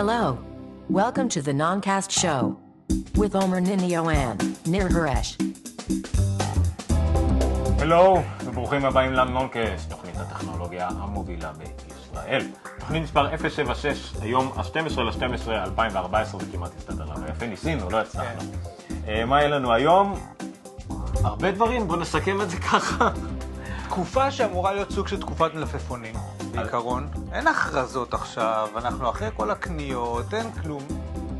Hello. Welcome to the Noncast Show with Omer Ninio and Nir Haresh. הלו, וברוכים הבאים לנונקאסט, תוכנית הטכנולוגיה המובילה בישראל. תוכנית מספר 076, היום ה-12 ל-12 2014, זה כמעט הסתדר לנו יפה, ניסינו, לא הצלחנו. אה, מה יהיה לנו היום? הרבה דברים, בואו נסכם את זה ככה. תקופה שאמורה להיות סוג של תקופת מלפפונים, בעיקרון. אין הכרזות עכשיו, אנחנו אחרי כל הקניות, אין כלום.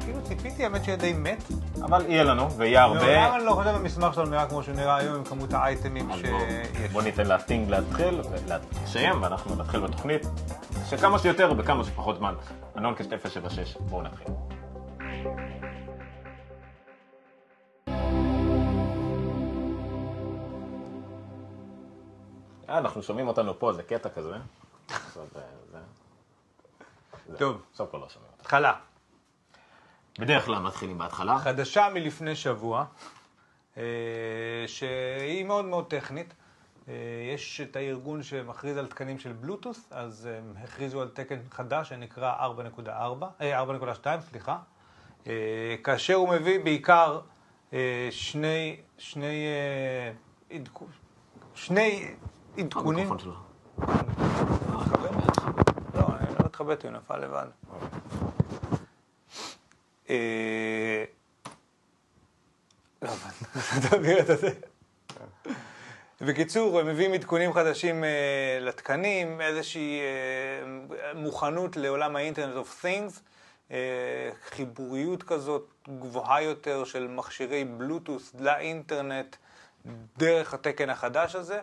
כאילו ציפיתי, האמת שיהיה די מת. אבל יהיה לנו, ויהיה הרבה. מעולם אני לא חושב המסמך שלנו נראה כמו שהוא נראה היום עם כמות האייטמים שיש. בוא ניתן לטינג להתחיל, ולסיים, ואנחנו נתחיל בתוכנית, שכמה שיותר בכמה שפחות זמן. הנונקאסט 076, בואו נתחיל. אה, אנחנו שומעים אותנו פה, זה קטע כזה. אה, טוב. עכשיו כבר לא שומעים. התחלה. בדרך כלל מתחילים בהתחלה. חדשה מלפני שבוע, אה, שהיא מאוד מאוד טכנית. אה, יש את הארגון שמכריז על תקנים של בלוטוס, אז הם הכריזו על תקן חדש שנקרא 4.4, אה, 4.2, סליחה. אה, כאשר הוא מביא בעיקר אה, שני, שני, אה, שני עדכונים. התחבאתי, הוא נפל לבד. אה, לא, תעביר את זה. בקיצור, הם מביאים עדכונים חדשים אה, לתקנים, איזושהי אה, מוכנות לעולם האינטרנט of things, חיבוריות כזאת גבוהה יותר של מכשירי בלוטוס לאינטרנט דרך התקן החדש הזה.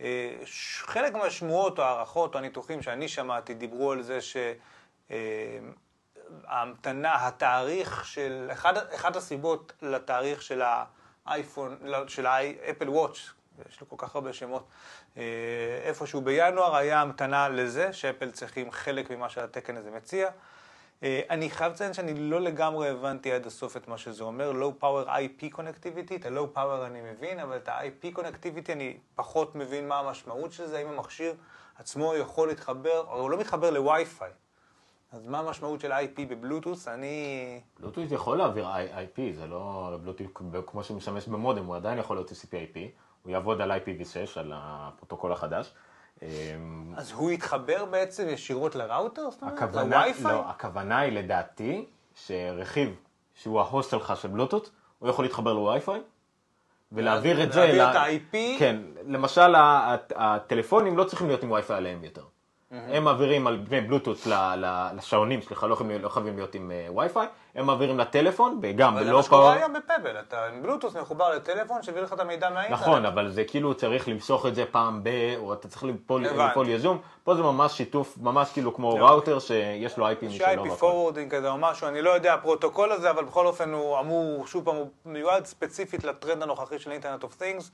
אה, חלק מהשמועות או ההערכות או הניתוחים שאני שמעתי דיברו על זה שההמתנה, התאריך של, אחד, אחד הסיבות לתאריך של האייפון, של האפל וואץ', יש לו כל כך הרבה שמות, אה, איפשהו בינואר היה המתנה לזה, שאפל צריכים חלק ממה שהתקן הזה מציע. אה, אני חייב לציין שאני לא לגמרי הבנתי עד הסוף את מה שזה אומר, Low Power IP Connectivity, את ה-Low Power אני מבין, אבל את ה-IP Connectivity אני פחות מבין מה המשמעות של זה, האם המכשיר עצמו יכול להתחבר, או הוא לא מתחבר לווי-פיי. אז מה המשמעות של IP בבלוטוס? אני... בלוטות' יכול להעביר IP, זה לא בלוטות' כמו שמשמש במודם, הוא עדיין יכול להיות TCP/IP, הוא יעבוד על IPv6, על הפרוטוקול החדש. אמ, אז הוא יתחבר בעצם ישירות לראוטר? זאת אומרת? לווי-פיי? לא, הכוונה היא לדעתי שרכיב שהוא ההוסט שלך של בלוטות', הוא יכול להתחבר לווי-פיי ולהעביר את זה, להעביר את ה-IP? כן, למשל הטלפונים לא צריכים להיות עם וי-פיי עליהם יותר. הם מעבירים על פני בלוטות' לשעונים, סליחה, לא חייבים- לא חייבים להיות עם אה, וי-פיי, הם מעבירים לטלפון, וגם אבל זה בלא מה שקורה. היום בפבל, אתה עם בלוטוס מחובר לטלפון שהעביר לך את המידע מהאינטרנט. נכון, אבל זה כאילו צריך למשוך את זה פעם ב... או אתה צריך. ל pull יזום. פה זה ממש שיתוף, ממש כאילו כמו ראוטר שיש לו IP יש משלו. IP והכל. forwarding כזה או משהו, אני לא יודע הפרוטוקול הזה, אבל בכל אופן הוא אמור, שוב פעם, הוא מיועד ספציפית לטרנד הנוכחי של Internet of things.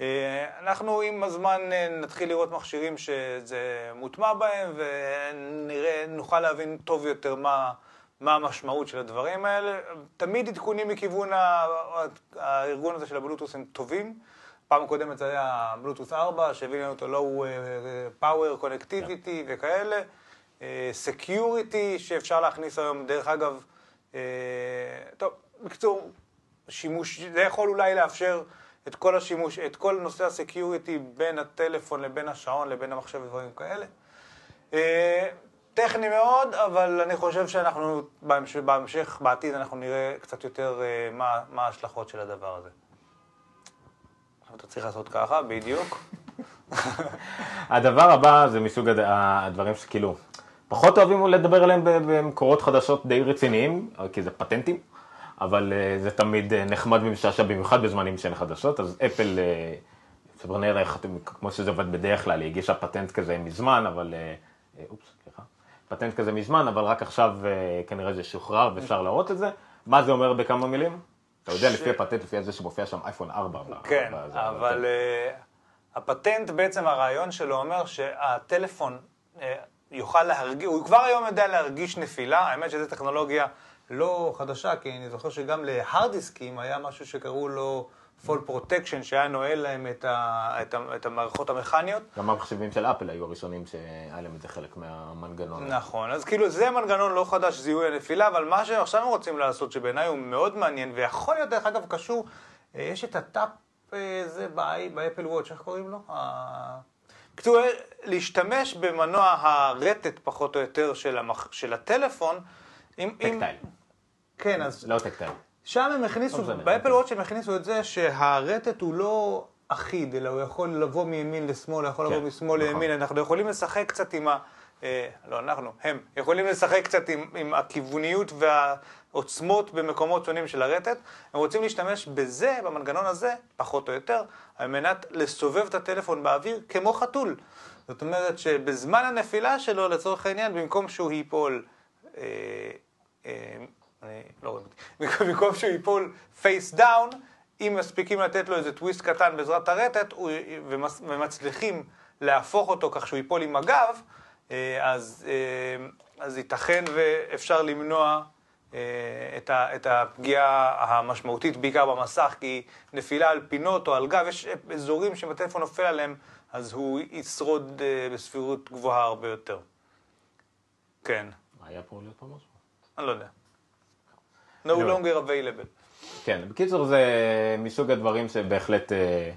אה, אנחנו עם הזמן אה, נתחיל לראות מכשירים שזה מוטמע בהם, ונראה, נוכל להבין טוב יותר מה, מה המשמעות של הדברים האלה. תמיד עדכונים מכיוון הארגון הזה של הבלוטוס הם טובים. פעם הקודמת זה היה בלוטוס 4, שהביא לנו את ה-Low אה, Power Connectivity וכאלה. security שאפשר להכניס היום, דרך אגב, אה, טוב, בקיצור, שימוש, זה יכול אולי לאפשר את כל השימוש, את כל נושא ה security בין הטלפון לבין השעון לבין המחשב ודברים כאלה. אה, טכני מאוד, אבל אני חושב שאנחנו בהמשך, בהמשך בעתיד אנחנו נראה קצת יותר אה, מה, מה ההשלכות של הדבר הזה. עכשיו אתה צריך לעשות ככה, בדיוק. הדבר הבא זה מסוג הד- הדברים שכאילו פחות אוהבים לדבר עליהם במקורות חדשות די רציניים, כי זה פטנטים, אבל אה, זה תמיד אה, נחמד ומשעשע במיוחד בזמנים שאין חדשות, אז אפל, אה, בוא נראה איך אתם, כמו שזה עובד בדרך כלל, היא הגישה פטנט כזה מזמן, אבל, אה, אה, אופס, סליחה, פטנט כזה מזמן, אבל רק עכשיו אה, כנראה זה שוחרר ואפשר להראות את זה. מה זה אומר בכמה מילים? אתה יודע, לפי הפטנט, לפי זה שמופיע שם אייפון 4. ב- כן, אבל אה, הפטנט בעצם הרעיון שלו אומר שהטלפון אה, יוכל להרגיש, הוא כבר היום יודע להרגיש נפילה, האמת שזו טכנולוגיה לא חדשה, כי אני זוכר שגם להארד דיסקים היה משהו שקראו לו fall protection שהיה נועל להם את, ה, את, ה, את המערכות המכניות. גם המחשבים של אפל היו הראשונים שהיה להם את זה חלק מהמנגנון. נכון, אז כאילו זה מנגנון לא חדש, זיהוי הנפילה, אבל מה שעכשיו הם רוצים לעשות, שבעיניי הוא מאוד מעניין, ויכול להיות דרך אגב קשור, אה, יש את ה tap, אה, זה באפל וואץ', איך קוראים לו? בקיצור, להשתמש במנוע הרטט פחות או יותר של, המח... של הטלפון. tactile. כן, אז... לא tactile. שם הם הכניסו, לא באפל וואץ' הם הכניסו את זה שהרטט הוא לא אחיד, אלא הוא יכול לבוא מימין לשמאל, יכול לבוא כן, משמאל נכון. לימין. אנחנו יכולים לשחק קצת עם ה... אה, לא, אנחנו, הם, יכולים לשחק קצת עם, עם הכיווניות והעוצמות במקומות שונים של הרטט. הם רוצים להשתמש בזה, במנגנון הזה, פחות או יותר, על מנת לסובב את הטלפון באוויר כמו חתול. זאת אומרת שבזמן הנפילה שלו, לצורך העניין, במקום שהוא ייפול... אה, אני לא רואה אותי. במקום שהוא ייפול face down, אם מספיקים לתת לו איזה טוויסט קטן בעזרת הרטט ומצליחים להפוך אותו כך שהוא ייפול עם הגב, אה, אז, אה, אז ייתכן ואפשר למנוע אה, את, הפגיעה המשמעותית בעיקר במסך, כי נפילה על פינות או על גב, יש אזורים שאם הטלפון נופל עליהם, אז הוא ישרוד אה, בסבירות גבוהה הרבה יותר. כן, היה פה להיות פה משהו? אני לא יודע. No Anyway. longer available. כן, בקיצור זה מסוג הדברים שבהחלט, אה,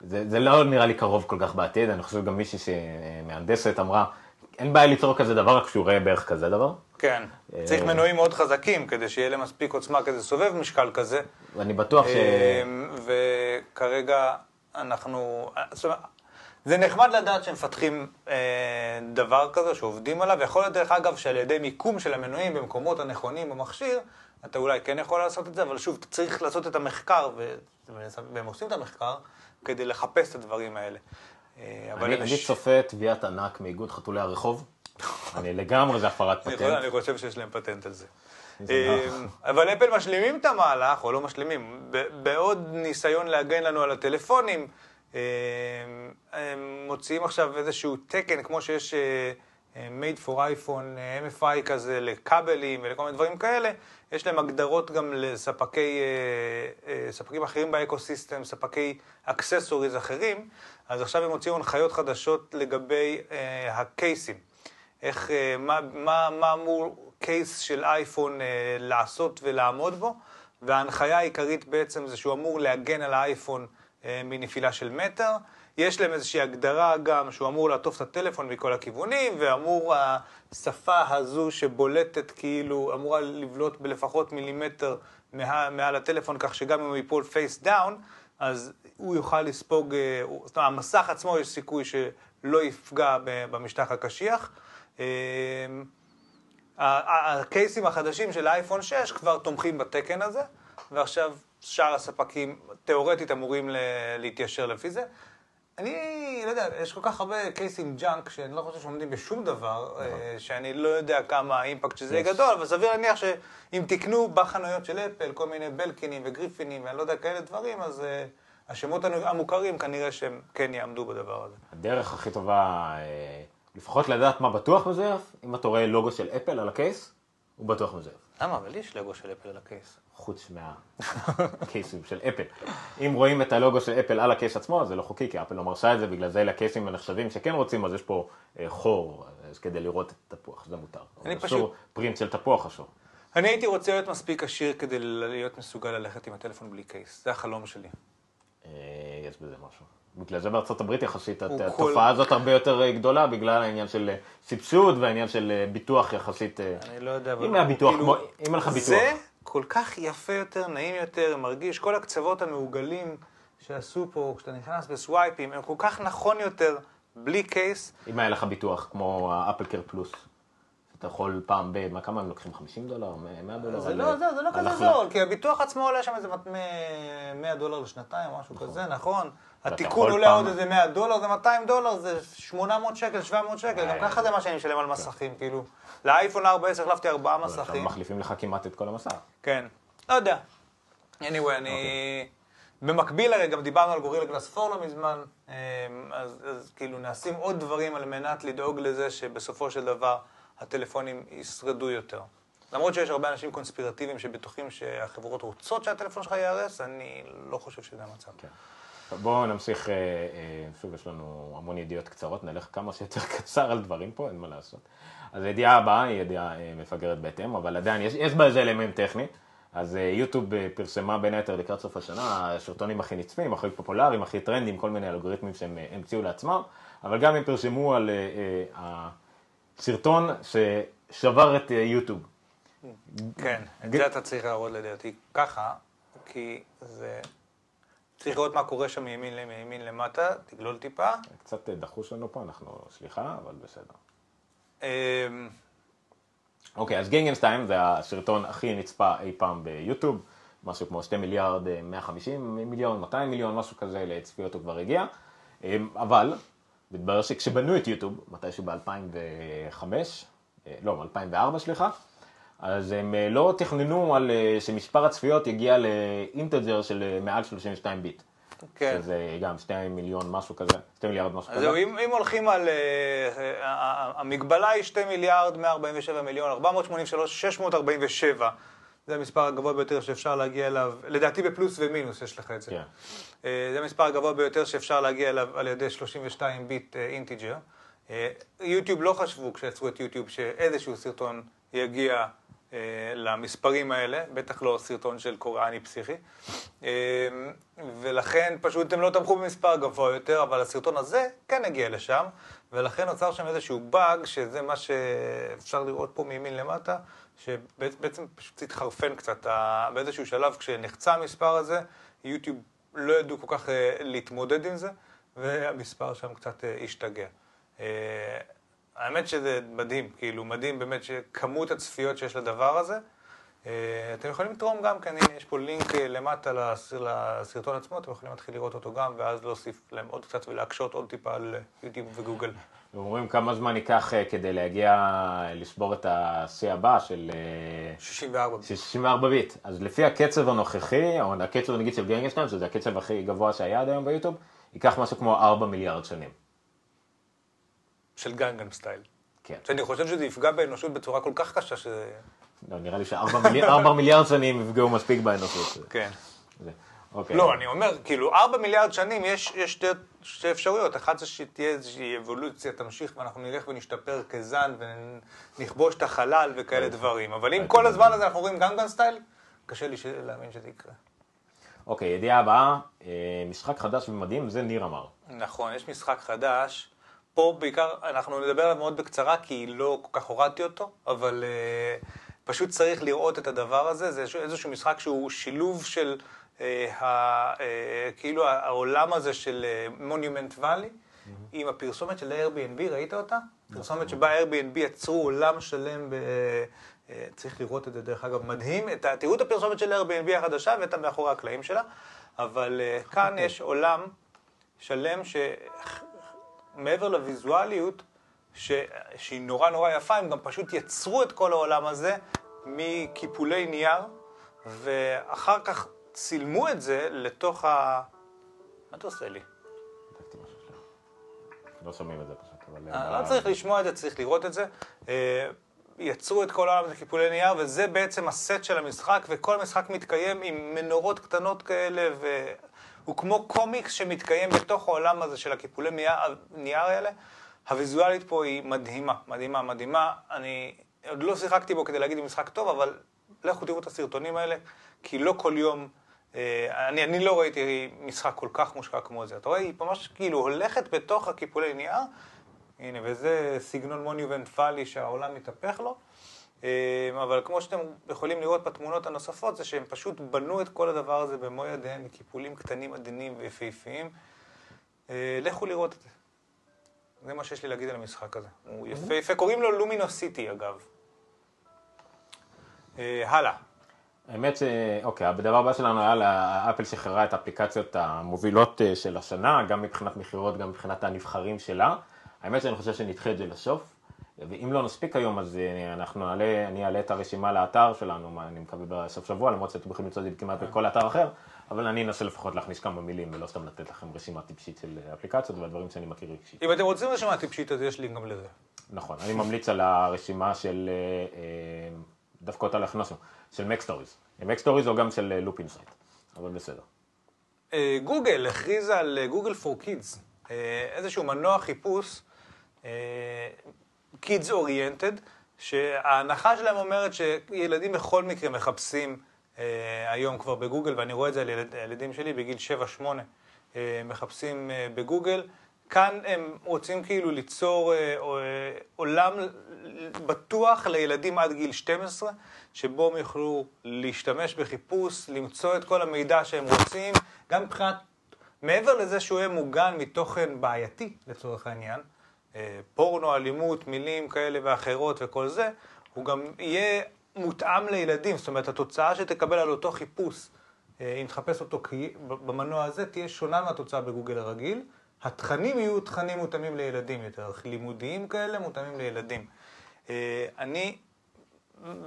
זה, זה לא נראה לי קרוב כל כך בעתיד, אני חושב גם מישהי שמהנדסת אמרה, אין בעיה ליצור כזה דבר, רק שהוא יראה בערך כזה דבר. כן, אה, צריך מנועים מאוד חזקים כדי שיהיה להם מספיק עוצמה כדי לסובב משקל כזה. ואני בטוח ש... אמ, וכרגע אנחנו, זאת אומרת, זה נחמד לדעת שמפתחים אה, דבר כזה, שעובדים עליו, ויכול להיות דרך אגב שעל ידי מיקום של המנועים במקומות הנכונים במכשיר, אתה אולי כן יכול לעשות את זה, אבל שוב, אתה צריך לעשות את המחקר, ו- והם עושים את המחקר כדי לחפש את הדברים האלה. אה, אבל אני, אני ש- צופה תביעת ענק מאיגוד חתולי הרחוב. אני לגמרי, זה הפרת אני פטנט. אני חושב שיש להם פטנט על זה. אה. אבל אפל משלימים את המהלך, או לא משלימים, בעוד ניסיון להגן לנו על הטלפונים, הם מוציאים עכשיו איזשהו תקן, כמו שיש אה, אה, made for iPhone, אה, MFI כזה, לכבלים ולכל מיני דברים כאלה, יש להם הגדרות גם לספקי, אה, אה, ספקים אחרים ב ecosystem, ספקי accessories אחרים, אז עכשיו הם הוציאו הנחיות חדשות לגבי אה, הקייסים. איך, אה, מה, אמור case של אייפון אה, לעשות ולעמוד בו, וההנחיה העיקרית בעצם זה שהוא אמור להגן על האייפון אה, מנפילה של מטר. יש להם איזושהי הגדרה גם שהוא אמור לעטוף את הטלפון מכל הכיוונים, ואמור השפה הזו שבולטת כאילו, אמורה לבלוט בלפחות מילימטר מה, מעל הטלפון, כך שגם אם הוא ייפול face down, אז הוא יוכל לספוג, אה, זאת אומרת, המסך עצמו יש סיכוי שלא יפגע במשטח הקשיח. אה, הקייסים החדשים של האייפון 6 כבר תומכים בתקן הזה, ועכשיו שאר הספקים תאורטית אמורים להתיישר לפי זה. אני לא יודע, יש כל כך הרבה קייסים junk שאני לא חושב שעומדים בשום דבר, אה, שאני לא יודע כמה ה impact של זה יהיה. גדול, אבל סביר להניח שאם תקנו בחנויות של אפל כל מיני בלקינים וגריפינים ואני לא יודע כאלה דברים, אז אה, השמות המוכרים כנראה שהם כן יעמדו בדבר הזה. הדרך הכי טובה, אה, לפחות לדעת מה בטוח מזויף, אם אתה רואה לוגו של אפל על ה case, הוא בטוח מזויף. למה? אבל יש לגו של אפל על הקייס. חוץ מהקייסים של אפל. אם רואים את הלוגו של אפל על הקייס עצמו, אז זה לא חוקי, כי אפל לא מרשה את זה, בגלל זה אלה הקייסים הנחשבים שכן רוצים, אז יש פה אה, חור, אז כדי לראות את תפוח, זה מותר. אני אבל אסור פשוט- פרינט של תפוח אסור. אני הייתי רוצה להיות מספיק עשיר כדי להיות מסוגל ללכת עם הטלפון בלי קייס. זה החלום שלי. אה, יש בזה משהו. בגלל זה בארצות הברית יחסית התופעה כל- הזאת הרבה יותר אה, גדולה, בגלל העניין של אה, סבסוד והעניין של אה, ביטוח יחסית... אני לא יודע, אבל... אם היה ביטוח, כאילו, כמו, אם אין לך ביטוח. זה כל כך יפה יותר, נעים יותר, מרגיש, כל הקצוות המעוגלים שעשו פה, כשאתה נכנס בסווייפים, הם כל כך נכון יותר, בלי קייס. אם היה לך ביטוח, כמו האפל קר פלוס, אתה יכול פעם ב... מה כמה הם לוקחים? 50 דולר? 100 דולר? זה לא, זה, זה לא כזה. זול, כי הביטוח עצמו עולה שם איזה מת- מ- 100 דולר לשנתיים, משהו כזה, נכון? התיקון עולה פעם- עוד איזה 100 דולר, זה 200 דולר, זה 800 שקל, 700 שקל, גם אה, ככה זה מה שאני משלם על מסכים, כאילו. לאייפון 4S החלפתי ארבעה עכשיו מסכים. מחליפים לך כמעט את כל המסך. כן, לא יודע. anyway, אני... במקביל הרי גם דיברנו על גורילה גלאס 4 לא מזמן, אמ, אז, אז כאילו נעשים עוד דברים על מנת לדאוג לזה שבסופו של דבר הטלפונים ישרדו יותר. למרות שיש הרבה אנשים קונספירטיביים שבטוחים שהחברות רוצות שהטלפון שלך ייהרס, אני לא חושב שזה המצב. כן. בואו נמשיך, אה, אה, שוב יש לנו המון ידיעות קצרות, נלך כמה שיותר קצר על דברים פה, אין מה לעשות. אז הידיעה הבאה היא ידיעה אה, מפגרת בהתאם, אבל עדיין יש, יש בה איזה אלמנט טכני. אז יוטיוב פרסמה בין היתר לקראת סוף השנה, השרטונים הכי נצפים, הכי פופולריים, הכי טרנדים, כל מיני אלגוריתמים שהם המציאו לעצמם, אבל גם הם פרסמו על הסרטון ששבר את יוטיוב. כן, את זה אתה צריך להראות לדעתי ככה, כי זה... צריך לראות מה קורה שם מימין לימין למטה, תגלול טיפה. קצת דחוש לנו פה, אנחנו, סליחה, אבל בסדר. אמ, אוקיי, אז גינגנסטיים זה הסרטון הכי נצפה אי פעם ביוטיוב, משהו כמו 2 מיליארד 150 אה, מיליון, 200 מיליון, משהו כזה לצפיות הוא כבר הגיע, אמ, אבל מתברר שכשבנו את יוטיוב, מתישהו ב-2005, אה, לא, ב-2004 סליחה, אז הם אה, לא תכננו על אה, שמספר הצפיות יגיע ל integer של אה, מעל 32 ביט. כן. שזה גם 2 מיליון משהו כזה, 2 מיליארד משהו כזה. אם, אם הולכים על, אה, המגבלה היא 2 מיליארד 147 מיליון 483 647. זה המספר הגבוה ביותר שאפשר להגיע אליו, לדעתי בפלוס ומינוס יש לך את זה. כן. אה, זה המספר הגבוה ביותר שאפשר להגיע אליו על ידי 32 ביט integer. יוטיוב לא חשבו כשיצרו את יוטיוב שאיזשהו סרטון יגיע למספרים האלה, בטח לא סרטון של קוריאני פסיכי. אה, ולכן פשוט הם לא תמכו במספר גבוה יותר, אבל הסרטון הזה כן הגיע לשם, ולכן נוצר שם איזשהו באג, שזה מה שאפשר לראות פה מימין למטה, שבעצם פשוט התחרפן קצת. באיזשהו שלב כשנחצה המספר הזה, יוטיוב לא ידעו כל כך אה, להתמודד עם זה, והמספר שם קצת השתגע. האמת שזה מדהים, כאילו מדהים באמת שכמות הצפיות שיש לדבר הזה. אה, אתם יכולים לתרום גם כן, הנה יש פה לינק אה, למטה לסרטון עצמו, אתם יכולים להתחיל לראות אותו גם, ואז להוסיף להם עוד קצת ולהקשות עוד טיפה על יוטיוב וגוגל. אומרים כמה זמן ייקח אה, כדי להגיע, לשבור את השיא הבא של... 64 64 ביט. אז לפי הקצב הנוכחי, או הקצב נגיד של גרינגשטיין, שזה הקצב הכי גבוה שהיה עד היום ביוטיוב, ייקח משהו כמו 4 מיליארד שנים. של Gangnam Style. כן. שאני חושב שזה יפגע באנושות בצורה כל כך קשה ש... לא, נראה לי שארבע מיליארד, מיליארד שנים יפגעו מספיק באנושות. כן. אוקיי. לא, אני אומר, כאילו, ארבע מיליארד שנים יש, יש שתי, שתי אפשרויות. אחת זה שתהיה איזושהי אבולוציה, תמשיך ואנחנו נלך ונשתפר כזן ונכבוש את החלל וכאלה. דברים. אבל אם כל הזמן הזה אנחנו רואים Gangnam Style, קשה לי להאמין שזה יקרה. אוקיי, ידיעה הבאה, אה, משחק חדש ומדהים, זה ניר אמר. נכון, יש משחק חדש. פה בעיקר, אנחנו נדבר עליו מאוד בקצרה, כי לא כל כך הורדתי אותו, אבל uh, פשוט צריך לראות את הדבר הזה, זה איזשהו משחק שהוא שילוב של uh, ה, uh, כאילו העולם הזה של מונימנט ואלי, mm-hmm. עם הפרסומת של Airbnb, ראית אותה? נכון. פרסומת שבה Airbnb יצרו עולם שלם ב... צריך לראות את זה דרך אגב, מדהים, תראו את הפרסומת של Airbnb החדשה ואת המאחורי הקלעים שלה, אבל כאן אוקיי. יש עולם שלם ש... מעבר לוויזואליות, ש... שהיא נורא נורא יפה, הם גם פשוט יצרו את כל העולם הזה מקיפולי נייר, ואחר כך צילמו את זה לתוך ה... מה אתה עושה לי? לא שומעים את זה פשוט, אבל... אה, לא צריך לשמוע את זה, צריך לראות את זה. אה, יצרו את כל העולם הזה קיפולי נייר, וזה בעצם הסט של המשחק, וכל המשחק מתקיים עם מנורות קטנות כאלה, ו... הוא כמו קומיקס שמתקיים בתוך העולם הזה של הקיפולי נייר האלה. הוויזואלית פה היא מדהימה, מדהימה, מדהימה. אני עוד לא שיחקתי בו כדי להגיד אם משחק טוב, אבל לכו תראו את הסרטונים האלה, כי לא כל יום, אה, אני, אני לא ראיתי משחק כל כך מושקע כמו זה. אתה רואה, היא ממש כאילו הולכת בתוך הקיפולי נייר, הנה, וזה סגנון מוניובנט פאלי שהעולם מתהפך לו. אמ, אבל כמו שאתם יכולים לראות בתמונות הנוספות, זה שהם פשוט בנו את כל הדבר הזה במו ידיהם, מקיפולים קטנים, עדינים ויפהפיים. אה, לכו לראות את זה. זה מה שיש לי להגיד על המשחק הזה. הוא יפהפה, קוראים לו לומינו סיטי אגב. אה, הלאה. האמת ש... אוקיי, הדבר הבא שלנו היה לאפל שחררה את האפליקציות המובילות אה, של השנה, גם מבחינת מכירות, גם מבחינת הנבחרים שלה. האמת שאני חושב שנדחה את זה לסוף. ואם לא נספיק היום, אז אה, אנחנו נעלה, אני אעלה את הרשימה לאתר שלנו, אני מקווה בסוף שבוע, למרות שאתם יכולים למצוא את זה כמעט בכל אתר אחר, אבל אני אנסה לפחות להכניס כמה מילים, ולא סתם לתת לכם רשימה טיפשית של אפליקציות והדברים שאני מכיר רגשית. אם אתם רוצים רשימה טיפשית, אז יש לי גם לזה. נכון, אני ממליץ על הרשימה של דווקא אותה לא הכנסנו, של MacStories. MacStories או גם של Loop Insight, אבל בסדר. אה, גוגל הכריזה על גוגל פור קידס, איזשהו מנוע חיפוש קידס אוריינטד, שההנחה שלהם אומרת שילדים בכל מקרה מחפשים היום כבר בגוגל, ואני רואה את זה על ילדים שלי בגיל 7-8, מחפשים בגוגל. כאן הם רוצים כאילו ליצור עולם בטוח לילדים עד גיל 12, שבו הם יוכלו להשתמש בחיפוש, למצוא את כל המידע שהם רוצים, גם מבחינת, מעבר לזה שהוא יהיה מוגן מתוכן בעייתי לצורך העניין, פורנו, אלימות, מילים כאלה ואחרות וכל זה, הוא גם יהיה מותאם לילדים, זאת אומרת התוצאה שתקבל על אותו חיפוש, אם תחפש אותו במנוע הזה, תהיה שונה מהתוצאה בגוגל הרגיל. התכנים יהיו תכנים מותאמים לילדים יותר, לימודיים כאלה מותאמים לילדים. אני,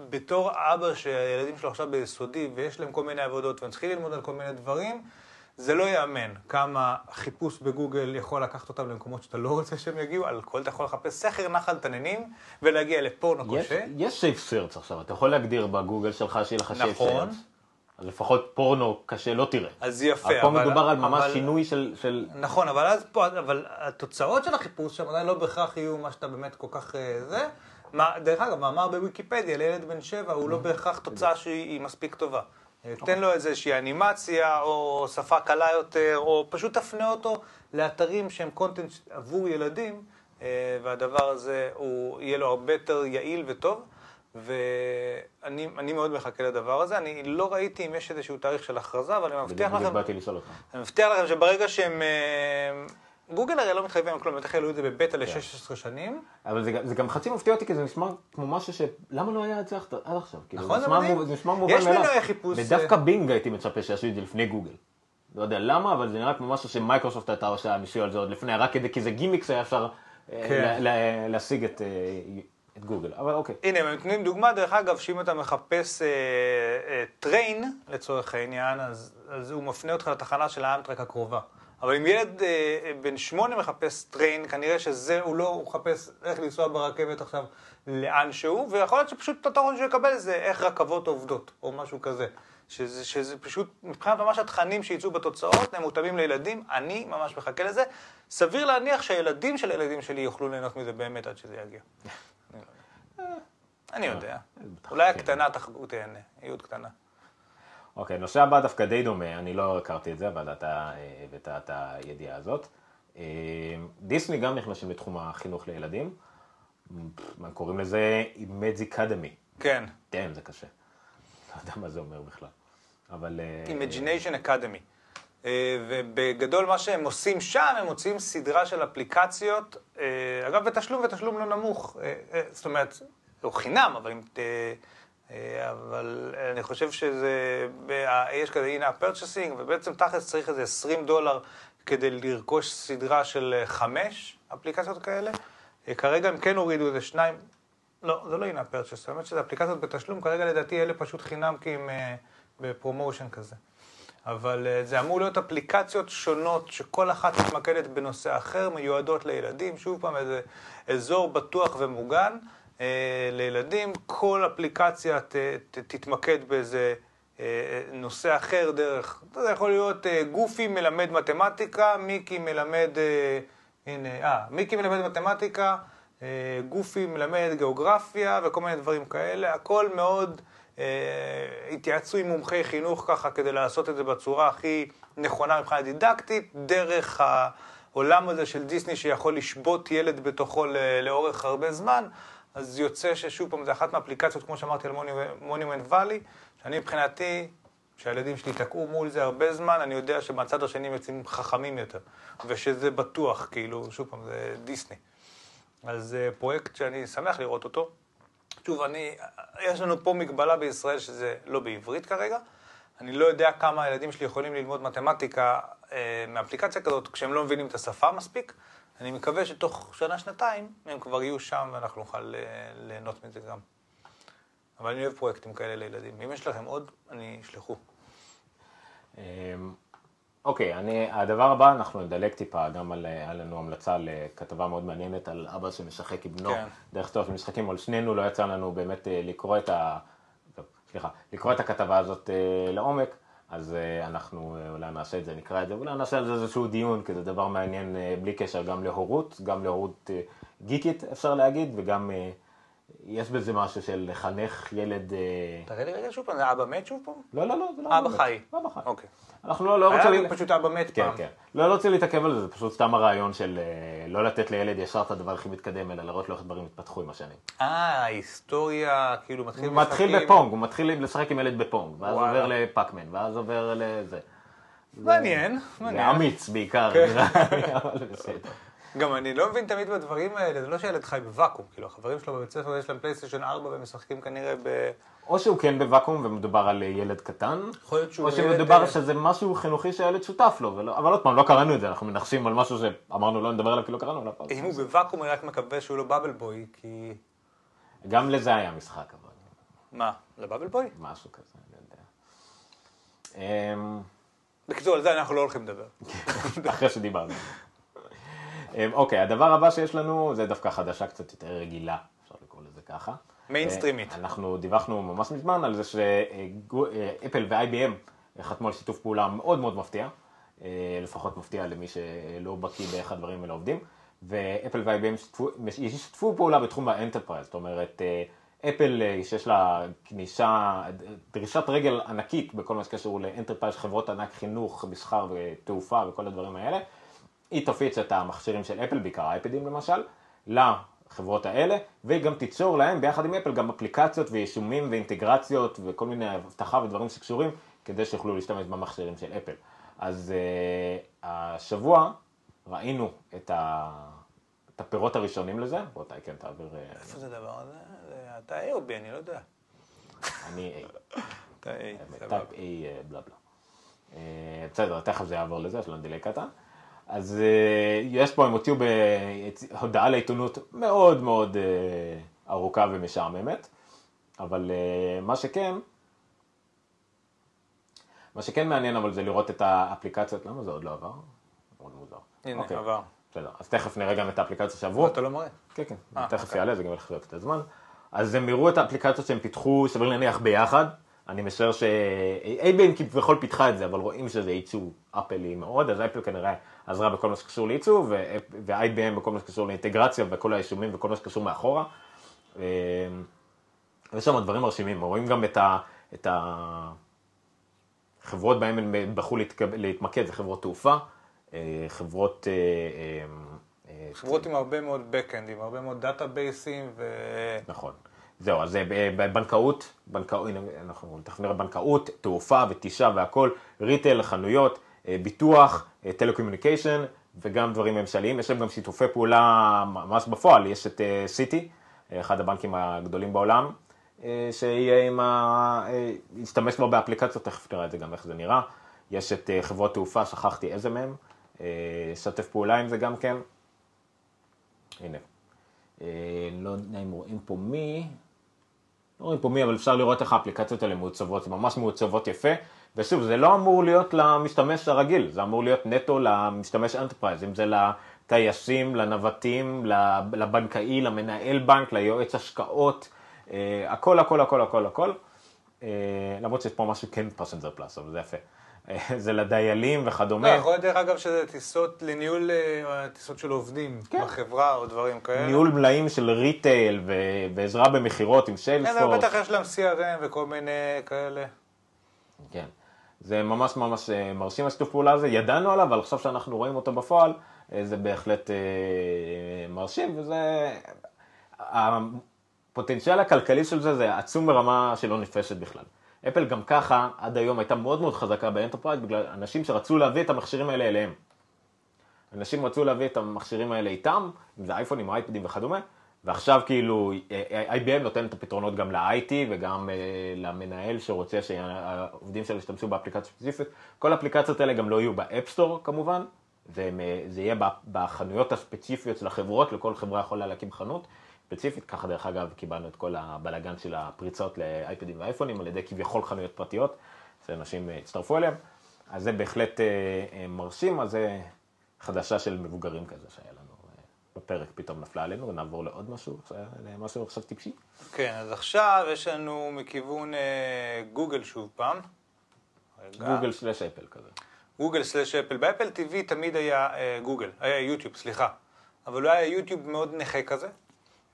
בתור אבא שהילדים שלו עכשיו ביסודי ויש להם כל מיני עבודות והם צריכים ללמוד על כל מיני דברים, זה לא ייאמן כמה חיפוש בגוגל יכול לקחת אותם למקומות שאתה לא רוצה שהם יגיעו, על כל אתה יכול לחפש סכר נחל תננים ולהגיע לפורנו קשה. יש שייף סרץ עכשיו, אתה יכול להגדיר בגוגל שלך שיהיה לך סרץ. נכון. אז לפחות פורנו קשה לא תראה. אז יפה, אבל... פה מדובר על ממש אבל- שינוי של... של... נכון, אבל אז פה, אבל התוצאות של החיפוש שם עדיין לא בהכרח יהיו מה שאתה באמת כל כך אה, זה. מה, דרך אגב, מאמר בוויקיפדיה לילד בן שבע הוא לא בהכרח תוצאה שהיא היא מספיק טובה. אה, תן לו איזושהי אנימציה, או שפה קלה יותר, או פשוט תפנה אותו לאתרים שהם קונטנט עבור ילדים, אה, והדבר הזה הוא יהיה לו הרבה יותר יעיל וטוב. ואני אני מאוד מחכה לדבר הזה. אני לא ראיתי אם יש איזשהו תאריך של הכרזה, אבל אני מבטיח לכם... אני מבטיח לכם שברגע שהם... גוגל הרי לא מתחייבים על כלום, בטח העלו את זה בבטא ל-16 שנים. אבל זה, גם- זה גם חצי מפתיע אותי, כי זה נשמע כמו משהו ש... למה לא היה את זה עד עכשיו? כאילו, נכון, זה נשמע מדהים. זה נשמע מובן יש מאליו. מנועי חיפוש, ודווקא אה, Bing הייתי מצפה שיעשו את זה לפני גוגל. לא יודע למה, אבל זה נראה כמו משהו שמייקרוסופט הייתה עושה ניסוי על זה עוד לפני, רק כדי, כי זה gimmicks היה אפשר אה, כן. לה- לה- להשיג את, אה, את גוגל. אבל אוקיי. הנה, הם נותנים דוגמה, דרך אגב, שאם אתה מחפש אה, אה, train, לצורך העניין, אז, אז הוא מפנה אותך לתחנה של ה Amtrak הקרובה. אבל אם ילד אה, אה, בן שמונה מחפש train, כנראה שזה, הוא לא, הוא מחפש איך לנסוע ברכבת עכשיו לאן שהוא, ויכול להיות שפשוט הפתרון שהוא יקבל זה איך רכבות עובדות, או משהו כזה. שזה, שזה פשוט, מבחינת ממש התכנים שיצאו בתוצאות, הם מותאמים לילדים, אני ממש מחכה לזה. סביר להניח שהילדים של הילדים שלי יוכלו ליהנות מזה באמת עד שזה יגיע. אני יודע. אולי הקטנה תהנה, היא עוד קטנה. אוקיי, הנושא הבא דווקא די דומה, אני לא הכרתי את זה, אבל אתה אה, הבאת את הידיעה הזאת. אה, דיסני גם נכנסים לתחום החינוך לילדים. מה קוראים לזה? Imagicademy. כן, כן, זה קשה. לא יודע מה זה אומר בכלל. אבל... אה, Imagination Academy. ובגדול מה שהם עושים שם, הם מוציאים סדרה של אפליקציות, אגב, בתשלום ותשלום לא נמוך. זאת אומרת, הוא חינם, אבל אם... אה, אבל אני חושב שזה, ב- יש כזה in-app purchasing, ובעצם תכלס צריך איזה 20 דולר כדי לרכוש סדרה של אה, חמש אפליקציות כאלה. אה, כרגע הם כן הורידו איזה שניים, לא, זה לא הנה הפרצ'ס, האמת שזה אפליקציות בתשלום, כרגע לדעתי אלה פשוט חינם כי הם אה, בפרומושן כזה. אבל אה, זה אמור להיות אפליקציות שונות, שכל אחת מתמקדת בנושא אחר, מיועדות לילדים, שוב פעם איזה אזור בטוח ומוגן אה, לילדים, כל אפליקציה ת, ת, תתמקד באיזה אה, נושא אחר דרך, זה יכול להיות אה, גופי מלמד מתמטיקה, מיקי מלמד, אה, הנה, אה, מיקי מלמד מתמטיקה, אה, גופי מלמד גיאוגרפיה וכל מיני דברים כאלה, הכל מאוד... אה, התייעצו עם מומחי חינוך ככה כדי לעשות את זה בצורה הכי נכונה מבחינה דידקטית, דרך העולם הזה של דיסני שיכול לשבות ילד בתוכו לאורך הרבה זמן, אז יוצא ששוב פעם זה אחת מהאפליקציות, כמו שאמרתי על מונימנט ואלי, שאני מבחינתי, שהילדים שלי תקעו מול זה הרבה זמן, אני יודע שמהצד השני הם יוצאים חכמים יותר, ושזה בטוח, כאילו, שוב פעם, זה דיסני. אז זה פרויקט שאני שמח לראות אותו. שוב, אני, יש לנו פה מגבלה בישראל שזה לא בעברית כרגע. אני לא יודע כמה הילדים שלי יכולים ללמוד מתמטיקה אה, מאפליקציה כזאת כשהם לא מבינים את השפה מספיק. אני מקווה שתוך שנה-שנתיים הם כבר יהיו שם ואנחנו נוכל אה, ליהנות מזה גם. אבל אני אוהב פרויקטים כאלה לילדים. אם יש לכם עוד, אני אשלחו. אמ, אוקיי, אני, הדבר הבא, אנחנו נדלג טיפה, גם על, היה לנו המלצה לכתבה מאוד מעניינת על אבא שמשחק עם בנו כן. דרך סטורי של משחקים, אבל שנינו לא יצא לנו באמת אה, לקרוא את, ה, סליחה, לקרוא את הכתבה הזאת אה, לעומק, אז אה, אנחנו אה, אולי נעשה את זה, נקרא את זה, אולי נעשה על זה איזשהו דיון, כי זה דבר מעניין אה, בלי קשר גם להורות, גם להורות גיקית אפשר להגיד, וגם יש בזה משהו של לחנך ילד... אה, תראה לי רגע שוב פעם, זה אבא מת שוב פעם? לא, לא, לא, זה לא אבא מת. חי. אבא חי. אוקיי. אנחנו לא, לא היה. לי פשוט אבא מת כן, פעם. כן. לא, לא רוצה להתעכב על זה, זה פשוט סתם הרעיון של אה, לא לתת לילד ישר את הדבר הכי מתקדם, אלא לראות לו איך דברים התפתחו עם השנים. אה, ההיסטוריה, כאילו מתחיל הוא מתחיל. בפונג, הוא מתחיל לשחק עם ילד בפונג, ואז. עובר לפאקמן, ואז עובר לזה. מעניין, זה מעניין. אמיץ בעיקר, כן. נראה לי, אבל בסדר. גם אני לא מבין תמיד בדברים האלה, זה לא שילד חי בוואקום, כאילו החברים שלו בבית ספר יש להם פלייסטיישן 4 והם משחקים כנראה ב... או שהוא כן בוואקום ומדובר על אה, ילד קטן, או ילד, שמדובר אה, שזה משהו חינוכי שהילד שותף לו, ולא- אבל עוד פעם, לא קראנו את זה, אנחנו מנחשים על משהו שאמרנו לא נדבר עליו כי לא קראנו עליו. אז- אם הוא בוואקום אני רק מקווה שהוא לא בבל בוי, כי... גם לזה היה משחק, אבל מה, זה בבל בוי? משהו כזה, אני יודע. אמ, בקיצור, על זה אנחנו לא הולכים לדבר. אחרי שדיברנו. אמ, אוקיי, הדבר הבא שיש לנו זה דווקא חדשה קצת יותר רגילה, אפשר לקרוא לזה ככה. מיינסטרימית. אה, אנחנו דיווחנו ממש מזמן על זה שאפל ו-IBM חתמו על שיתוף פעולה מאוד מאוד מפתיע, אה, לפחות מפתיע למי שלא בקיא באיך הדברים האלה עובדים, ואפל ו-IBM ישתפו פעולה בתחום ה enterprise, זאת אומרת, אה, אפל שיש לה כניסה, דרישת רגל ענקית בכל מה שקשור ל enterprise, חברות ענק, חינוך, מסחר ותעופה וכל הדברים האלה, היא תפיץ את המכשירים של אפל, בעיקר האייפדים למשל, לחברות האלה, והיא גם תיצור להם ביחד עם אפל גם אפליקציות ויישומים ואינטגרציות וכל מיני אבטחה ודברים שקשורים, כדי שיוכלו להשתמש במכשירים של אפל. אז אה, השבוע ראינו את, ה... את הפירות הראשונים לזה, בוא אתה כן תעביר, אה, איפה זה הדבר הזה? זה- אתה A או B? אני לא יודע. אני A, אתה A, סבבה. type A אה, בלה בלה. אה, בסדר, תכף זה יעבור לזה, יש לנו delay קטן. אז אה, יש פה, הם הוציאו בהודעה לעיתונות מאוד מאוד אה, ארוכה ומשעממת, אבל אה, מה שכן, מה שכן מעניין אבל זה לראות את האפליקציות, למה זה עוד לא עבר? מאוד מוזר. הנה, אוקיי, עבר. בסדר, אז תכף נראה גם את האפליקציות שעברו. אתה לא מראה. כן, כן, אה, תכף אוקיי. יעלה, זה גם ילך קצת הזמן. אז הם הראו את האפליקציות שהם פיתחו, סביר להניח ביחד. אני משער ש-ABM כביכול פיתחה את זה, אבל רואים שזה ייצוא אפלי מאוד, אז אפל כנראה עזרה בכל מה שקשור לייצוא, ו-IBM בכל מה שקשור לאינטגרציה וכל היישומים וכל מה שקשור מאחורה. אה, יש שם דברים מרשימים, רואים גם את ה... את ה... חברות בהן הם בחרו להתק- להתמקד, זה חברות תעופה, אה, חברות... אה, חברות עם הרבה מאוד backend, עם הרבה מאוד דאטאבייסים ו... נכון. זהו, אז אה, ב- בבנקאות, בנקאות, הנה, אנחנו תכף נראה בנקאות, תעופה וטיסה והכל, retail, חנויות, אה, ביטוח, telecommunication וגם דברים ממשלתיים. יש להם גם שיתופי פעולה ממש בפועל, יש את אה, Citi, אה, אחד הבנקים הגדולים בעולם, אה, שיהיה עם ה... אה, ישתמש בו באפליקציות, תכף נראה את זה גם איך זה נראה. יש את אה, חברות תעופה, שכחתי איזה מהם, אה, שתף פעולה עם זה גם כן. הנה. אה, לא יודע אם רואים פה מי, לא רואים פה מי, אבל אפשר לראות איך האפליקציות האלה מעוצבות, זה ממש מעוצבות יפה, ושוב, זה לא אמור להיות למשתמש הרגיל, זה אמור להיות נטו למשתמש enterprise, אם זה לטייסים, לנווטים, לבנקאי, למנהל בנק, ליועץ השקעות, אה, הכל, הכל, הכל, הכל, הכל. אה, למרות שיש פה משהו כן Passenger Plus, אבל זה יפה. זה לדיילים לא, וכדומה. יכול להיות דרך אגב שזה טיסות לניהול אה, טיסות של עובדים כן. בחברה או דברים כאלה. ניהול מלאים של retail ועזרה במכירות עם כן, אבל. בטח יש להם CRM וכל מיני כאלה. כן. זה ממש ממש אה, מרשים השיתוף פעולה הזה, ידענו עליו, אבל עכשיו שאנחנו רואים אותו בפועל, אה, זה בהחלט מרשים, וזה... הפוטנציאל הכלכלי של זה זה עצום ברמה שלא נתפסת בכלל. אפל גם ככה עד היום הייתה מאוד מאוד חזקה ב enterprise בגלל אנשים שרצו להביא את המכשירים האלה אליהם. אנשים רצו להביא את המכשירים האלה איתם, אם זה אייפונים, אייפדים וכדומה, ועכשיו כאילו אה, IBM נותן את הפתרונות גם ל-IT וגם אה, למנהל שרוצה שהעובדים שלו ישתמשו באפליקציה ספציפית. כל האפליקציות האלה גם לא יהיו ב App Store כמובן, זה, זה יהיה בחנויות הספציפיות של החברות, לכל חברה יכולה להקים חנות ספציפית, ככה דרך אגב קיבלנו את כל הבלאגן של הפריצות לאייפדים ואייפונים על ידי כביכול חנויות פרטיות, שאנשים אה, הצטרפו אליהם, אז זה בהחלט אה, אה, מרשים, אז זה חדשה של מבוגרים כזה שהיה לנו אה, פרק פתאום נפלה עלינו, ונעבור לעוד משהו, למשהו עכשיו טיפשי. כן, אז עכשיו יש לנו מכיוון גוגל שוב פעם. גוגל slash אפל כזה. גוגל slash אפל. ב Apple TV תמיד היה גוגל, היה יוטיוב, סליחה. אבל הוא היה יוטיוב מאוד נכה כזה.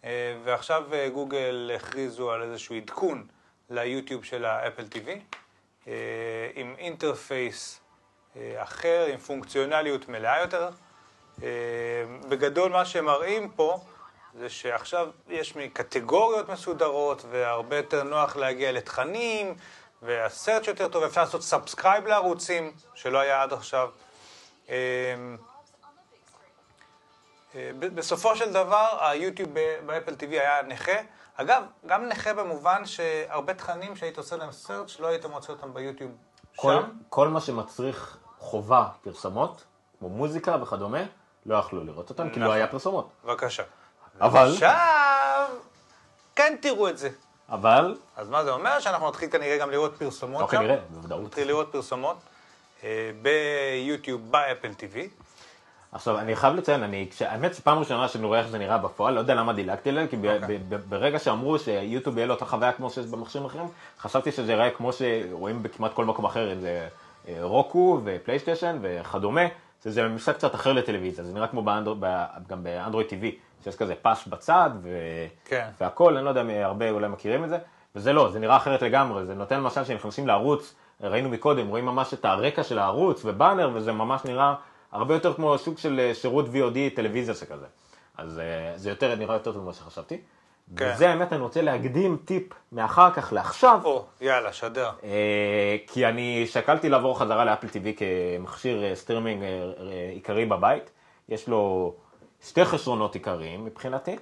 אה, ועכשיו אה, גוגל הכריזו על איזשהו עדכון ליוטיוב של ה Apple TV, אה, עם interface אחר, עם פונקציונליות מלאה יותר. בגדול מה שהם מראים פה זה שעכשיו יש קטגוריות מסודרות והרבה יותר נוח להגיע לתכנים והסרט יותר טוב, אפשר לעשות subscribe לערוצים שלא היה עד עכשיו. אה, בסופו של דבר היוטיוב ב Apple TV היה נכה. אגב, גם נכה במובן שהרבה תכנים שהיית עושה להם search לא היית מוצא אותם ביוטיוב כל, שם. כל מה שמצריך חובה פרסומות, כמו מוזיקה וכדומה, לא יכלו לראות אותם, כי לא נכון. היה פרסומות. בבקשה. אבל, עכשיו, כן תראו את זה. אבל, אז מה זה אומר? שאנחנו נתחיל כנראה גם לראות פרסומות לא שם. כנראה, בוודאות. נתחיל לראות פרסומות אה, ביוטיוב, באפל TV. עכשיו, אני חייב לציין, אני, האמת שפעם ראשונה שאני רואה איך זה נראה בפועל, לא יודע למה דילגתי עליהם, כי ב- אוקיי. ב- ב- ברגע שאמרו שיוטיוב יהיה לו אותה חוויה כמו שיש במכשירים אחרים, חשבתי שזה ייראה כמו שרואים בכמעט כל מקום אחר, אם זה אה, רוקו ופלייסטיישן וכדומה, שזה ממשק קצת אחר לטלוויזיה, זה נראה כמו באנדרו, ב- גם באנדרואיד TV, שיש כזה פאש בצד ו... כן. והכל, אני לא יודע אם הרבה אולי מכירים את זה, וזה לא, זה נראה אחרת לגמרי, זה נותן למשל שנכנסים לערוץ, ראינו מקודם, רואים ממש את הרקע של הערוץ ובאנר, וזה ממש נראה הרבה יותר כמו סוג של אה, שירות VOD טלוויזיה שכזה. אז אה, זה יותר, נראה יותר טוב ממה שחשבתי. כן. וזה האמת, אני רוצה להקדים טיפ מאחר כך לעכשיו, או, יאללה, שדר. אה, כי אני שקלתי לעבור חזרה ל Apple TV כמכשיר סטרימינג עיקרי בבית. יש לו שתי חסרונות עיקריים מבחינתי.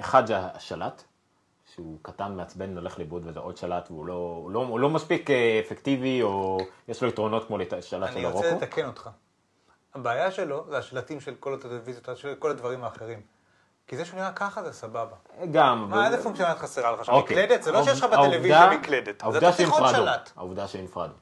אחד זה השלט, שהוא קטן, מעצבן, הולך לאיבוד וזה עוד שלט, והוא לא, לא, לא מספיק אפקטיבי, או יש לו יתרונות כמו לת- שלט אני של רוצה הרוקו. לתקן אותך. הבעיה שלו זה השלטים של כל הטלוויזיות, של כל הדברים האחרים. כי זה שהוא נראה ככה זה סבבה. גם. מה, איזה פונקציונלית חסרה לך שם? אוקיי. מקלדת? זה לא שיש לך בטלוויזיה מקלדת. זה העובדה שהנפרדו, שלט. העובדה שהנפרדו.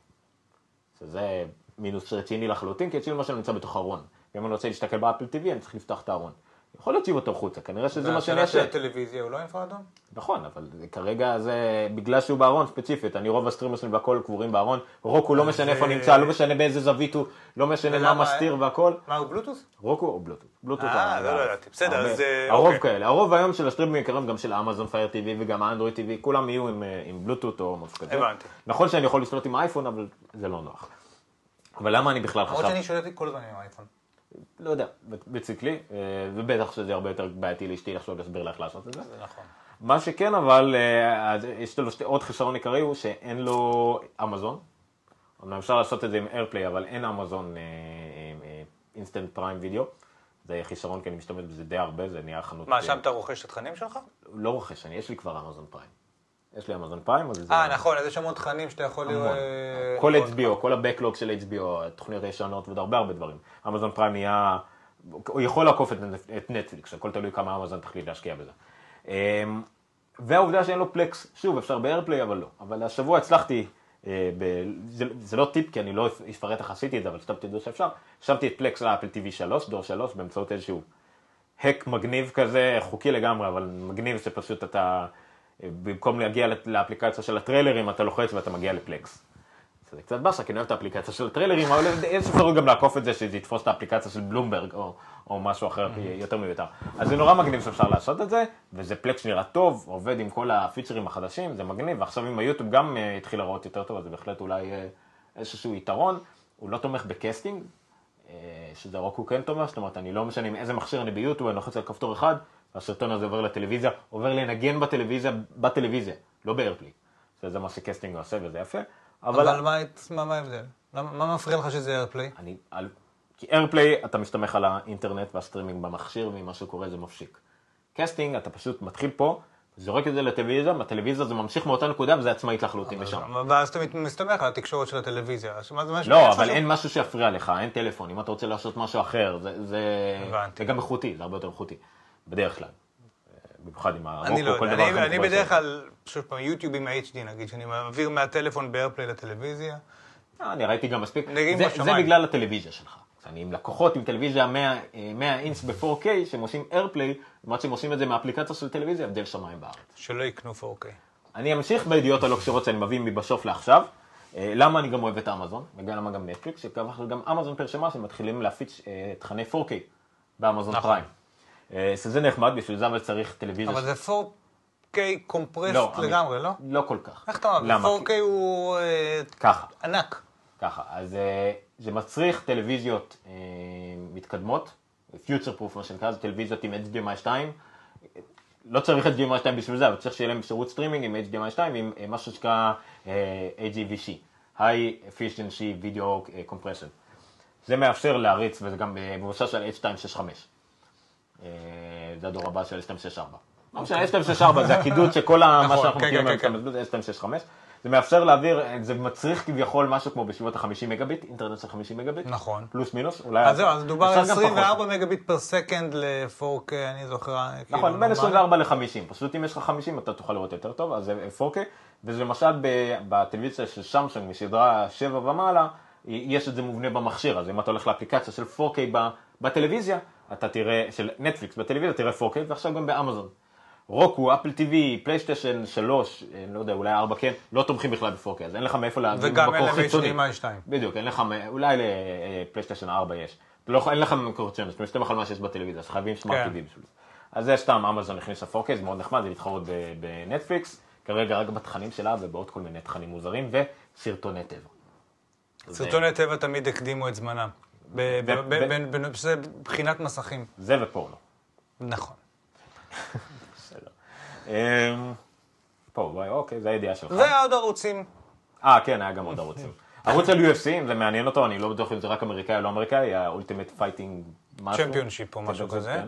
שזה מינוס רציני לחלוטין, כי אצלי למשל נמצא בתוך ארון. ואם אני רוצה להסתכל ב Apple TV, אני צריך לפתוח את הארון. יכול להיות שיהיו אותו החוצה, כנראה שזה מה שאני והשלט של. הטלוויזיה הוא לא infrared? נכון, אבל כרגע זה בגלל שהוא בארון ספציפית, אני רוב הסטרימר שלי והכל קבורים בארון, Roku לא משנה איפה נמצא, לא משנה באיזה זווית הוא, לא משנה מה מסתיר והכל, מה, הוא Bluetooth? Roku או Bluetooth. Bluetooth אה, זה לא ידעתי. בסדר. אז, אה, הרוב אוקיי. כאלה, הרוב היום של הסטרימרים העיקריים גם של Amazon Fire TV וגם Android TV, כולם יהיו עם, אה, עם בלוטות או משהו כזה. הבנתי. נכון שאני יכול לשלוט עם אייפון, אבל זה לא נוח. אבל למה אני בכלל למרות חשבתי? שאני שולט כל הזמן עם האייפון. לא יודע, basically, אה, ובטח שזה הרבה יותר בעייתי לאשתי לחשוב להסביר לה איך לעשות את זה. זה נכון. מה שכן אבל, אה, יש לו עוד חיסרון עיקרי הוא שאין לו אמזון. אמנם אפשר לעשות את זה עם AirPlay, אבל אין Amazon Instant Prime Video. זה חיסרון כי אני משתמש בזה די הרבה, זה נהיה חנות... מה, אה, שם אתה רוכש את התכנים שלך? לא רוכש, אני, יש לי כבר Amazon Prime. יש לי אמזון פריים, אז זה... אה, נכון, אז יש המון תכנים שאתה יכול. לראות. כל HBO, כל ה-Backlog של HBO, התוכניות הישנות ועוד הרבה הרבה דברים. אמזון פריים נהיה, הוא יכול לעקוף את, נטפליקס, הכל תלוי כמה אמזון תחליט להשקיע בזה. אמ, והעובדה שאין לו פלקס, שוב, אפשר באיירפליי, אבל לא. אבל השבוע הצלחתי, אה, ב, זה, זה לא טיפ, כי אני לא אפרט איך עשיתי את זה, אבל סתם תדעו שאפשר. שמתי את פלקס לאפל TV 3, דור 3, באמצעות איזשהו hack מגניב כזה, חוקי לגמרי, אבל מגניב שפשוט אתה, במקום להגיע לאפליקציה של הטריילרים, אתה לוחץ ואתה מגיע ל Plex. זה קצת באסה, כי אני אוהב את האפליקציה של הטריילרים, אבל יש אפשרות גם לעקוף את זה, שזה יתפוס את האפליקציה של בלומברג, או, או משהו אחר יותר מיותר. אז זה נורא מגניב שאפשר לעשות את זה, וזה Plex נראה טוב, עובד עם כל הפיצ'רים החדשים, זה מגניב, ועכשיו עם היוטיוב גם אה, התחיל להראות יותר טוב, אז זה בהחלט אולי אה, איזשהו יתרון. הוא לא תומך ב casting, אה, שזה Roku כן תומך, זאת אומרת, אני לא משנה עם איזה מכשיר אני ביוטיוב, אני לוחץ על כפתור אחד, והסרטון הזה עובר לטלוויזיה, עובר לנגן בטלוויזיה, בטלוויזיה, לא ב AirPlay. שזה מה ש casting עושה וזה יפה. אבל, אבל מה- מה מה ההבדל? למה- מה מפריע לך שזה AirPlay? אני, על, כי AirPlay אתה מסתמך על האינטרנט והסטרימינג במכשיר, ומה שקורה זה מפסיק. casting, אתה פשוט מתחיל פה, זורק את זה לטלוויזיה, מהטלוויזיה זה ממשיך מאותה נקודה וזה עצמאית לחלוטין משם. ואז אתה מסתמך על התקשורת של הטלוויזיה. זה לא, אבל אין משהו שיפריע לך, אין טלפון, אם אתה רוצה לעשות משהו אחר, זה, זה. זה גם איכותי, זה הרבה יותר איכותי, בדרך כלל. במיוחד עם הרוקו, אני לא כל דבר אני- אני בדרך. כלל, שוב פעם, יוטיוב עם ה-HD נגיד, שאני מעביר מהטלפון באיירפליי לטלוויזיה. אה, אני ראיתי גם מספיק, זה, בשמיים. זה בגלל הטלוויזיה שלך. אני עם לקוחות עם טלוויזיה 100, 100 אינץ ב-4K, שהם עושים איירפליי, לעומת שהם עושים את זה מאפליקציה של טלוויזיה, הבדל שמיים בארץ. שלא יקנו 4K. אני אמשיך בידיעות הלא קשורות שאני מביא מבשוף לעכשיו. אה, למה אני גם אוהב את אמזון, וגם למה גם נטפליקס, שככה גם אמזון פרשמה שמתחילים להפיץ אה, תכני 4K באמזון נכון. פריים. אה, שזה נחמד, בשביל זה אבל צריך טלוויזיה. אבל זה 4K קומפרסט לא, אני- לגמרי, לא? לא כל כך. איך אתה אומר? למה? 4K הוא אה, ככה. ענק. ככה, אז אה, זה מצריך טלוויזיות מתקדמות, future proof מה שנקרא, זה טלוויזיות עם HDMI 2. לא צריך HDMI 2 בשביל זה, אבל צריך שיהיה להם אפשרות סטרימינג עם HDMI 2 ועם אה, משהו שנקרא HEVC, High Efficiency Video Compression. זה מאפשר להריץ, וזה גם מבוסס על H265. אה, זה הדור הבא של H264. לא משנה, H264 זה הקידוד שכל ה- מה נכון, שאנחנו כן, מכירים כן, כן, היום, זה H265. זה מאפשר להעביר, זה מצריך כביכול משהו כמו בסביבות ה-50 מגביט, אינטרנט של 50 מגביט. נכון. פלוס מינוס, אולי... אז זהו, אז דובר על אפשר גם פחות. 24 מגביט per second ל-4K, אני זוכר. אה, כאילו, נכון, בין נורמלי. 24 ל-50, פשוט אם יש לך 50 אתה תוכל לראות יותר טוב, אז זה 4K, וזה למשל בטלוויזיה של סמסונג משדרה 7 ומעלה, יש את זה מובנה במכשיר, אז אם אתה הולך לאפליקציה של 4K ב- בטלוויזיה, אתה תראה, של נטפליקס בטלוויזיה, תראה 4K, ועכשיו גם באמזון. Roku, Apple TV, פלייסטיישן 3, אה, לא יודע, אולי 4 כן, לא תומכים בכלל ב-4K, אז אין לך מאיפה להביא וגם אין מקור חיצוני. HDMI 2. בדיוק, אין לך, אולי לפלייסטיישן 4 יש. לא, אין לך מקור חיצוני, אתה משתמש על מה שיש בטלוויזיה, אז חייבים סמארט כן. TV בשביל זה. אז זה סתם, אמזון הכניסה 4K, זה מאוד נחמד, זה להתחרות בנטפליקס, כרגע רק בתכנים שלה ובעוד כל מיני תכנים מוזרים, וסרטוני טבע. סרטוני טבע תמיד הקדימו את זמנם. ב- ב- ו- ב- ו- ב- ב- זה בחינת מסכים. זה ופורנו. נכון. אמ, פה, וואי, אוקיי, זה הידיעה שלך. ועוד ערוצים. אה, כן, היה גם עוד ערוצים. ערוץ על UFC, אם זה מעניין אותו, אני לא בטוח אם זה רק אמריקאי או לא אמריקאי, ה Ultimate Fighting משהו. Championship או משהו כזה. כן.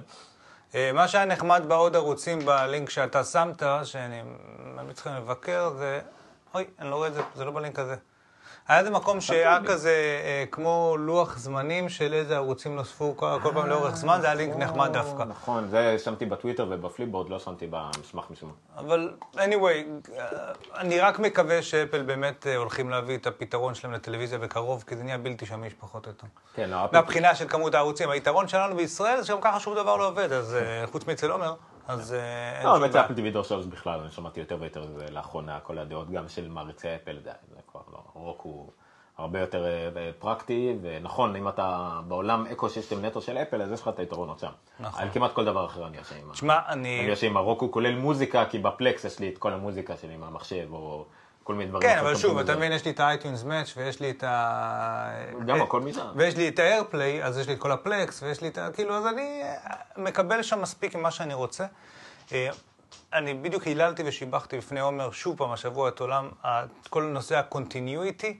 אה, מה שהיה נחמד בעוד ערוצים בלינק שאתה שמת, שאני ממליץ לכם לבקר, זה... אוי, אני לא רואה את זה, זה לא בלינק הזה. היה איזה מקום שהיה. כזה אה, כמו לוח זמנים של איזה ערוצים נוספו כל, פעם לאורך זמן, זה היה לינק נחמד דווקא. נכון, זה שמתי בטוויטר וב Flipboard, לא שמתי במסמך משום מה. אבל anyway, אה, אני רק מקווה שאפל באמת אה, הולכים להביא את הפתרון שלהם לטלוויזיה בקרוב, כי זה נהיה בלתי שמיש פחות או יותר. כן, לא, מהבחינה של כמות הערוצים. היתרון שלנו בישראל זה שגם ככה שום דבר לא עובד, אז אה, חוץ מאצל עומר, אז אה, אין לא, שום באמת בעיה. אפל TV דור שלוש בכלל, אני שמעתי יותר ויותר זה לאחרונה, כל הדעות גם של מעריצי אפל, זה כבר לא, Roku הוא הרבה יותר אה, פרקטי, ונכון, אם אתה בעולם ecosystem נטו של אפל, אז יש לך את היתרונות שם. נכון. על כמעט כל דבר אחר אני אעשה עם. תשמע, אני אני... אעשה עם ה Roku, כולל מוזיקה, כי ב Plex יש לי את כל המוזיקה שלי מהמחשב, או כל מיני דברים. כן, אבל שוב, אתה. מבין, יש לי את ה iTunes Match ויש לי את ה... גם הכל מזה. ויש לי את ה AirPlay, אז יש לי את כל ה Plex, ויש לי את ה... כאילו, אז אני אה, מקבל שם מספיק ממה שאני רוצה. אה, אני בדיוק היללתי ושיבחתי בפני עומר שוב פעם השבוע את עולם, ה- כל נושא ה Continuity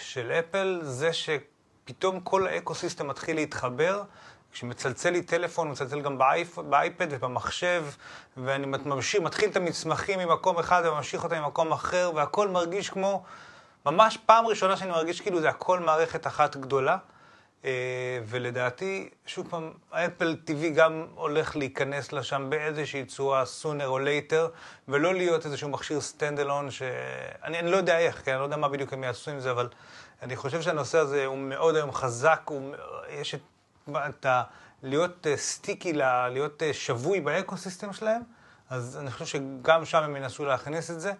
של אפל, זה שפתאום כל ה ecosystem מתחיל להתחבר. כשמצלצל לי טלפון, מצלצל גם באייפ, באייפד ובמחשב, ואני ממשיך, מתחיל את המסמכים ממקום אחד וממשיך אותם ממקום אחר, והכל מרגיש כמו, ממש פעם ראשונה שאני מרגיש כאילו זה הכל מערכת אחת גדולה. אה, ולדעתי, שוב פעם, אפל TV גם הולך להיכנס לשם באיזושהי צורה, sooner או later, ולא להיות איזשהו מכשיר stand-alone שאני אני לא יודע איך, כי אני לא יודע מה בדיוק הם יעשו עם זה, אבל אני חושב שהנושא הזה הוא מאוד היום חזק, הוא, יש את, את ה... להיות אה, sticky, ל- להיות אה, שבוי ב ecosystem שלהם, אז אני חושב שגם שם הם ינסו להכניס את זה.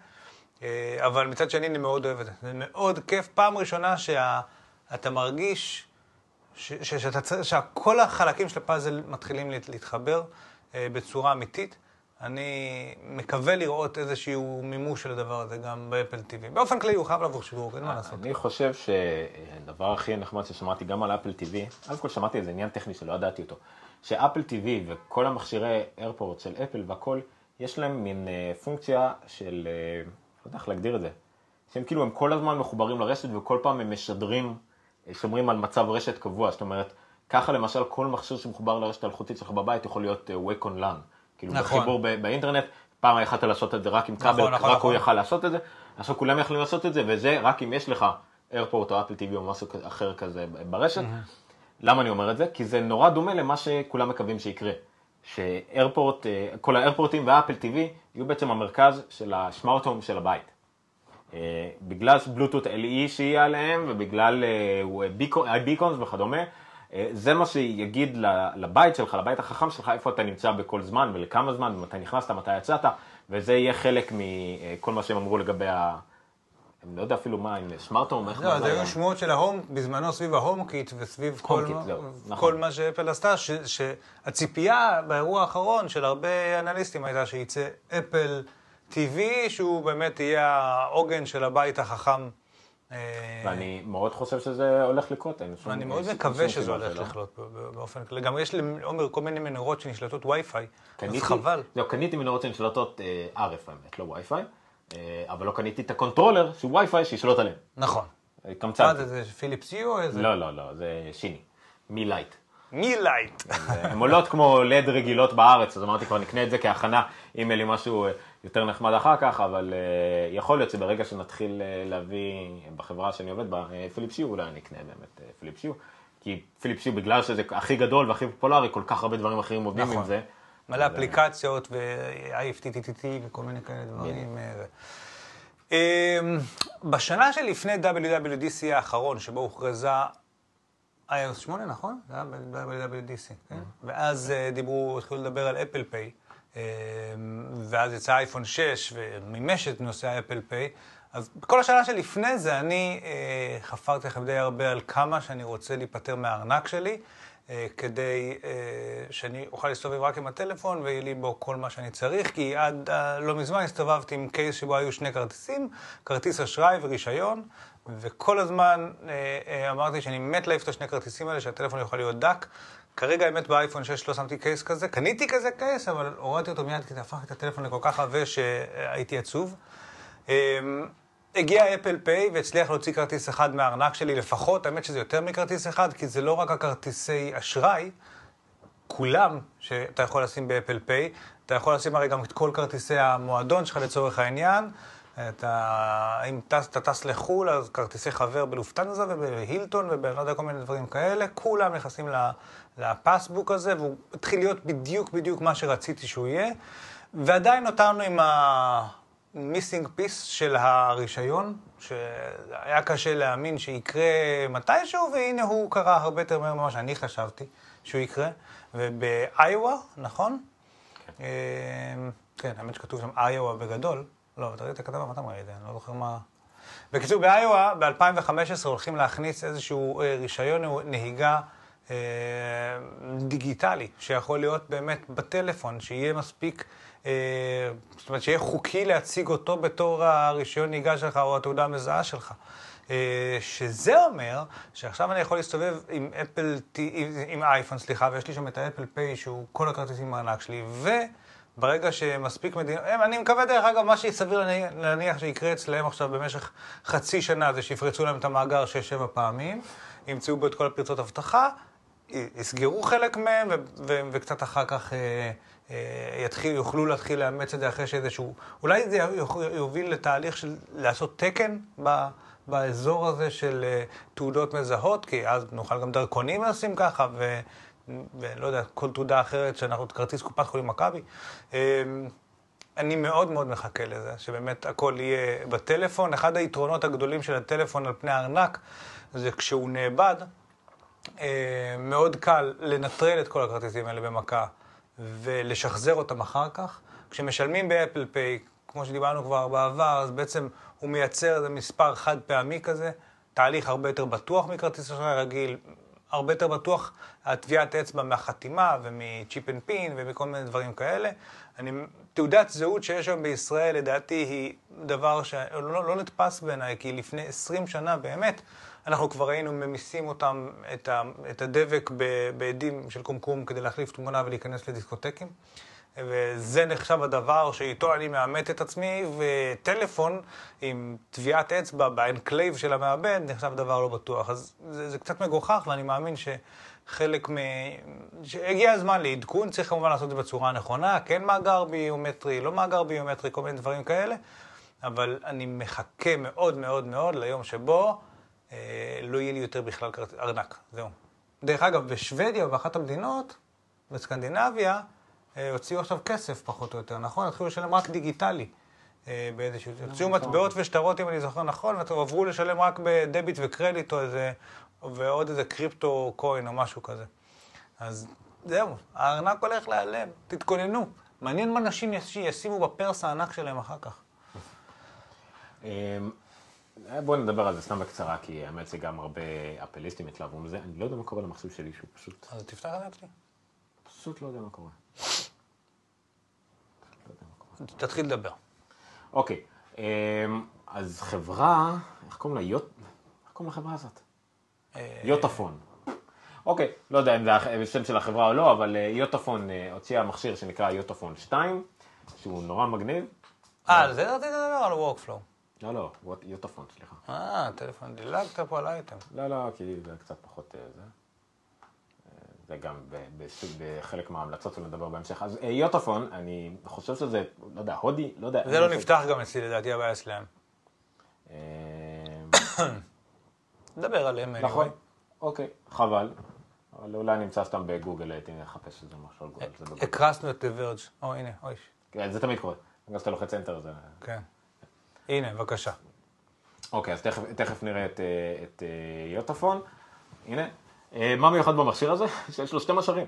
אה, אבל מצד שני אני מאוד אוהב את זה. זה מאוד כיף. פעם ראשונה שאתה מרגיש ש- ש- שאתה שכל החלקים של הפאזל מתחילים להת- להתחבר אה, בצורה אמיתית. אני מקווה לראות איזשהו מימוש של הדבר הזה גם ב Apple TV. באופן כללי הוא חייב לעבור שדרוג, אין מה לעשות. אני חושב שהדבר הכי נחמד ששמעתי גם על אפל TV, קודם כל שמעתי איזה עניין טכני שלא ידעתי אותו, שאפל TV וכל המכשירי איירפורט של אפל והכל, יש להם מין אה, פונקציה של, אה, לא יודע איך להגדיר את זה, שהם כאילו הם כל הזמן מחוברים לרשת וכל פעם הם משדרים, אה, שומרים על מצב רשת קבוע, זאת אומרת, ככה למשל כל מכשיר שמחובר לרשת האלחוטית שלך בבית יכול להיות wake on LAN, כאילו נכון. בחיבור באינטרנט, פעם יכלת לעשות את זה רק עם נכון, כבל, נכון, רק נכון. הוא יכל לעשות את זה, עכשיו כולם יכולים לעשות את זה, וזה רק אם יש לך איירפורט או אפל TV או משהו אחר כזה ברשת. למה אני אומר את זה? כי זה נורא דומה למה שכולם מקווים שיקרה. שאיירפורט, אה, כל האיירפורטים והאפל TV יהיו בעצם המרכז של השמארט הום של הבית. אה, בגלל בלוטות LE שיהיה עליהם, ובגלל ביקונס וכדומה, אה, זה מה שיגיד לבית שלך, לבית החכם שלך, איפה אתה נמצא בכל זמן ולכמה זמן, ומתי נכנסת, מתי יצאת, וזה יהיה חלק מכל מה שהם אמרו לגבי ה... אני לא יודע אפילו מה, אם סמארטהום, איך לא, זה היו שמועות של ה Home, בזמנו סביב ה HomeKit וסביב כל, Kit, זהו, נכון. כל מה שאפל עשתה, ש- שהציפייה באירוע האחרון של הרבה אנליסטים הייתה שייצא Apple TV, שהוא באמת יהיה העוגן של הבית החכם. אה, ואני מאוד חושב שזה הולך לקרות. ואני מאוד מקווה שזה הולך ב- באופן כללי. גם יש לעומר כל מיני מנורות שנשלטות וי-פיי, אז חבל. לא, קניתי מנורות שנשלטות אה, RF האמת, לא וי-פיי, אה, אבל לא קניתי את הקונטרולר שהוא וי-פיי שישלוט עליהם. נכון. אה, מה. זה, זה פיליפס יו או איזה? לא, לא, לא, זה שיני. Mi Light. Mi Light. הן עולות כמו לד רגילות בארץ, אז אמרתי כבר נקנה את זה כהכנה, אם יהיה לי משהו אה, יותר נחמד אחר כך, אבל אה, יכול להיות שברגע שנתחיל אה, להביא בחברה שאני עובד בה, אה, פיליפס Hue, אולי אני אקנה באמת אה, פיליפס Hue, כי פיליפ שיו בגלל שזה הכי גדול והכי פופולרי, כל כך הרבה דברים אחרים עובדים נכון. עם זה. מלא אפליקציות ו-IFTTT וכל מיני כאלה דברים. זה. אמ, בשנה שלפני WWDC האחרון, שבו הוכרזה iOS 8, נכון? זה היה ב-WWDC, כן? ואז אה, דיברו, התחילו לדבר על אפל פיי, ואז יצא אייפון 6 ומימש את נושא האפל פיי. אז בכל השנה שלפני זה אני אה, חפרתי לכם די הרבה על כמה שאני רוצה להיפטר מהארנק שלי, אה, כדי אה, שאני אוכל להסתובב רק עם הטלפון ויהיה לי בו כל מה שאני צריך, כי עד לא מזמן הסתובבתי עם קייס שבו היו שני כרטיסים, כרטיס אשראי ורישיון, וכל הזמן אה, אה, אמרתי שאני מת להעיף את השני כרטיסים האלה, שהטלפון יוכל להיות דק. כרגע האמת באייפון 6 לא שמתי קייס כזה, קניתי כזה קייס, אבל הורדתי אותו מיד כי זה הפך את הטלפון לכל כך עבה שהייתי עצוב. אמ, הגיע אפל פיי והצליח להוציא כרטיס אחד מהארנק שלי לפחות, האמת שזה יותר מכרטיס אחד, כי זה לא רק הכרטיסי אשראי, כולם שאתה יכול לשים באפל פיי, אתה יכול לשים הרי גם את כל כרטיסי המועדון שלך לצורך העניין. אתה, אם טס, אתה טס לחו"ל, אז כרטיסי חבר בלופטנזה ובהילטון ובלא יודע כל מיני דברים כאלה, כולם נכנסים לפסבוק הזה, והוא התחיל להיות בדיוק בדיוק מה שרציתי שהוא יהיה, ועדיין נותרנו עם ה-missing piece של הרישיון, שהיה קשה להאמין שיקרה מתישהו, והנה הוא קרה הרבה יותר מהר ממה שאני חשבתי שהוא יקרה. ובאיואה, נכון? אה, כן, האמת שכתוב שם איואה בגדול. לא, אתה ראית את הכתבה, מה אתה לי את זה? אני לא זוכר מה... בקיצור, באיואה, ב-2015 הולכים להכניס איזשהו אה, רישיון נהיגה אה, דיגיטלי, שיכול להיות באמת בטלפון, שיהיה מספיק, אה, זאת אומרת, שיהיה חוקי להציג אותו בתור הרישיון נהיגה שלך או התעודה המזהה שלך. אה, שזה אומר שעכשיו אני יכול להסתובב עם אפל, עם, אייפון, סליחה, ויש לי שם את האפל פיי, שהוא כל הכרטיסים מהענק שלי, וברגע שמספיק מדינות, אני מקווה דרך אגב, מה שסביר להניח, שיקרה אצלם עכשיו במשך חצי שנה, זה שיפרצו להם את המאגר שש-שבע פעמים, ימצאו בו את כל הפרצות אבטחה, יסגרו חלק מהם, ו- ו- וקצת אחר כך... אה, אה, יתחיל, יוכלו להתחיל לאמץ את זה אחרי שאיזשהו... אולי זה יוביל לתהליך של לעשות תקן ב, באזור הזה של אה, תעודות מזהות, כי אז נוכל גם דרכונים לשים ככה, ו, ולא יודע, כל תעודה אחרת שאנחנו, כרטיס קופת חולים מכבי. אה, אני מאוד מאוד מחכה לזה, שבאמת הכל יהיה בטלפון. אחד היתרונות הגדולים של הטלפון על פני הארנק, זה כשהוא נאבד, אה, מאוד קל לנטרל את כל הכרטיסים האלה במכה ולשחזר אותם אחר כך. כשמשלמים באפל Pay, כמו שדיברנו כבר בעבר, אז בעצם הוא מייצר איזה מספר חד פעמי כזה, תהליך הרבה יותר בטוח מכרטיס אשראי רגיל, הרבה יותר בטוח הטביעת אצבע מהחתימה ומ chip and pin ומכל מיני דברים כאלה. אני, תעודת זהות שיש היום בישראל, לדעתי, היא דבר שלא לא נתפס בעיניי, כי לפני 20 שנה באמת, אנחנו כבר היינו ממיסים אותם, את, ה, את הדבק באדים של קומקום כדי להחליף תמונה ולהיכנס לדיסקוטקים. וזה נחשב הדבר שאיתו אני מאמת את עצמי, וטלפון עם טביעת אצבע ב enclave של המעבד נחשב דבר לא בטוח. אז זה, זה קצת מגוחך, ואני מאמין שחלק מ... שהגיע הזמן לעדכון, צריך כמובן לעשות את זה בצורה הנכונה, כן מאגר ביומטרי, לא מאגר ביומטרי, כל מיני דברים כאלה, אבל אני מחכה מאוד מאוד מאוד ליום שבו אה, לא יהיה לי יותר בכלל ארנק, זהו. דרך אגב, בשוודיה, באחת המדינות, בסקנדינביה, הוציאו עכשיו כסף פחות או יותר, נכון? התחילו לשלם רק דיגיטלי. אה, באיזשהו... הוציאו מטבעות ושטרות, אם אני זוכר נכון, ועברו לשלם רק בדביט וקרדיט או איזה... ועוד איזה קריפטו קוין או משהו כזה. אז זהו, הארנק הולך להיעלם, תתכוננו. מעניין מה נשים יש- ישימו בפרס הענק שלהם אחר כך. אמ, בואו נדבר על זה סתם בקצרה, כי האמת שגם הרבה אפליסטים התלהבו מזה. אני לא יודע מה קורה למחשב שלי, שהוא פשוט, אז תפתח את זה אצלי. פשוט לא יודע מה קורה. תתחיל לדבר. אוקיי, אמ, אז חברה, איך קוראים לה? יוט... איך קוראים לחברה הזאת? אה, יוטפון. אוקיי, לא יודע אם זה השם של החברה או לא, אבל אה, יוטפון אה, הוציאה מכשיר שנקרא יוטפון 2, שהוא נורא מגניב. אה, על זה רציתי לדבר? על וורקפלואו. לא, לא, יוטפון, סליחה. אה, טלפון, דילגת פה על אייטם. לא, לא, כי זה קצת פחות זה. גם בסוג- בחלק מההמלצות שנדבר בהמשך. אז אה, יוטפון, אני חושב שזה, לא יודע, הודי, לא יודע. זה לא נפתח גם אצלי, לדעתי, הבעיה שלהם. אה, נדבר עליהם. נכון. אוקיי, חבל. אבל אולי נמצא סתם בגוגל, הייתי מחפש איזה משהו על גוגל. הקרסנו את The Verge. או, הנה, אוי. כן, זה תמיד קורה. בגלל שאתה לוחץ enter זה... כן. הנה, בבקשה. אוקיי, אז תכף, נראה את, אה, את יוטפון. הנה. אה, מה מיוחד במכשיר הזה? שיש לו שתי מסכים.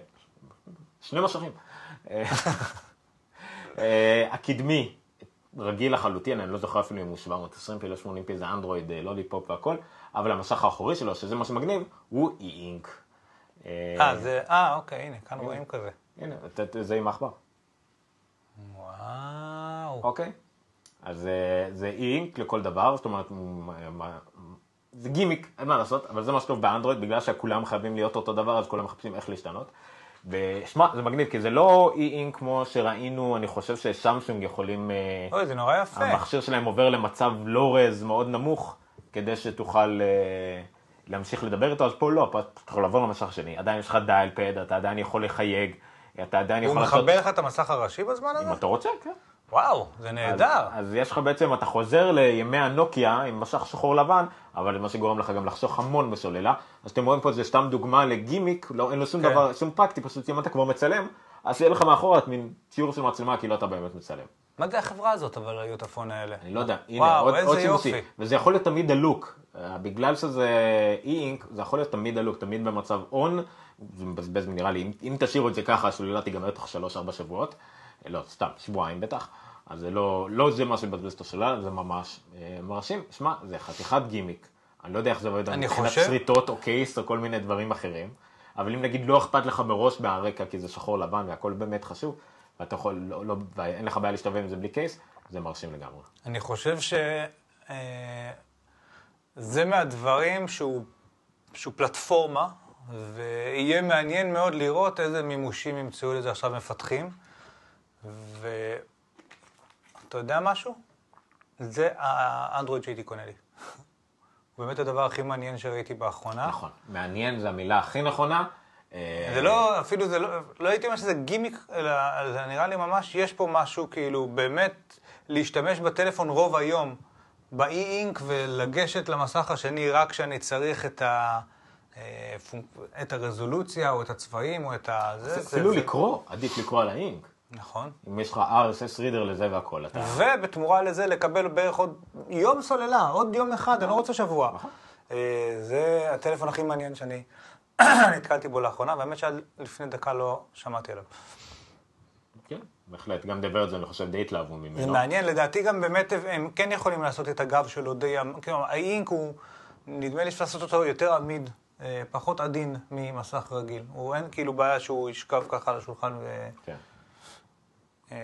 שני מסכים. אה, אה, הקדמי, רגיל לחלוטין, אני לא זוכר אפילו אם הוא 720 פי, לא 80 פי, זה אנדרואיד, לוליפופ והכל, אבל המסך האחורי שלו, שזה מה שמגניב, הוא אי-אינק. אה, זה... אה, אוקיי, הנה, כאן רואים כזה. הנה, זה עם העכבר. וואו. אוקיי? אז זה אי-אינק לכל דבר, זאת אומרת, זה גימיק, אין מה לעשות, אבל זה מה שטוב באנדרואיד, בגלל שכולם חייבים להיות אותו דבר, אז כולם מחפשים איך להשתנות. ושמע, זה מגניב, כי זה לא אי-אינק כמו שראינו, אני חושב ששמשונג יכולים, אה, אוי, זה נורא יפה. המכשיר שלהם עובר למצב לא רז מאוד נמוך, כדי שתוכל אה, להמשיך לדבר איתו, אז פה לא, פה אתה יכול לעבור למשך השני, עדיין יש לך דייל פד, אתה עדיין יכול לחייג, אתה עדיין הוא יכול לעשות, מחבר לך את המסך הראשי בזמן הזה? אם אתה רוצה, כן. וואו, זה נהדר. אז, אז יש לך בעצם, אתה חוזר לימי הנוקיה עם משך שחור לבן, אבל מה שגורם לך גם לחסוך המון בסוללה. אז אתם רואים פה, זה סתם דוגמה לגימיק, לא, אין לו שום כן. דבר, שום פרקטי, פשוט אם אתה כבר מצלם, אז יהיה לך מאחורה את מין ציור של מצלמה, כי לא אתה באמת מצלם. מה זה החברה הזאת, אבל, היוטפון האלה? אני לא יודע, הנה, וואו, עוד, עוד שימושי. וזה יכול להיות תמיד הלוק, אה, בגלל שזה אי-אינק, זה יכול להיות תמיד הלוק, תמיד במצב און, זה מבזבז נראה לי, אם, אם תשאירו את זה ככה, השוללה תיגמר תוך 3-4 שבועות, אה, לא, סתם, שבועיים בטח, אז זה לא, לא זה מה שמבזבז את השוללה, זה ממש אה, מרשים. שמע, זה חתיכת גימיק, אני לא יודע איך זה עובד, אני מבחינת חושב- שריטות או קייס או כל מיני דברים אחרים, אבל אם נגיד לא אכפת לך מראש מהרקע, כי זה שחור לבן והכל באמת חשוב, ואתה יכול, לא, לא, ואין לך בעיה להשתובב עם זה בלי קייס, זה מרשים לגמרי. אני חושב ש... אה, זה מהדברים שהוא, שהוא פלטפורמה, ויהיה מעניין מאוד לראות איזה מימושים ימצאו לזה עכשיו מפתחים. ואתה יודע משהו? זה האנדרואיד שהייתי קונה לי. הוא באמת הדבר הכי מעניין שראיתי באחרונה. נכון, מעניין זה המילה הכי נכונה. אה, זה לא, אפילו זה לא, לא הייתי אומר שזה גימיק, אלא זה נראה לי ממש, יש פה משהו, כאילו, באמת, להשתמש בטלפון רוב היום, באי-אינק, ולגשת למסך השני רק כשאני צריך את, ה, אה, את הרזולוציה, או את הצבעים, או את ה... זה, זה, אפילו זה, לקרוא, עדיף לקרוא על האינק. נכון. אם יש לך RSS רידר לזה והכל, אתה... ובתמורה לזה לקבל בערך עוד יום סוללה, עוד יום אחד, אני לא רוצה שבוע. נכון. אה, זה הטלפון הכי מעניין שאני נתקלתי בו לאחרונה, והאמת שעד לפני דקה לא שמעתי עליו. כן, בהחלט. גם דבר את זה, אני חושב, די התלהבו זה ממנו. מעניין, לדעתי גם באמת הם כן יכולים לעשות את הגב שלו די... כלומר, האינק הוא, נדמה לי שאפשר לעשות אותו יותר עמיד, אה, פחות עדין ממסך רגיל. הוא אין כאילו בעיה שהוא ישכב ככה על השולחן ו... כן. אה,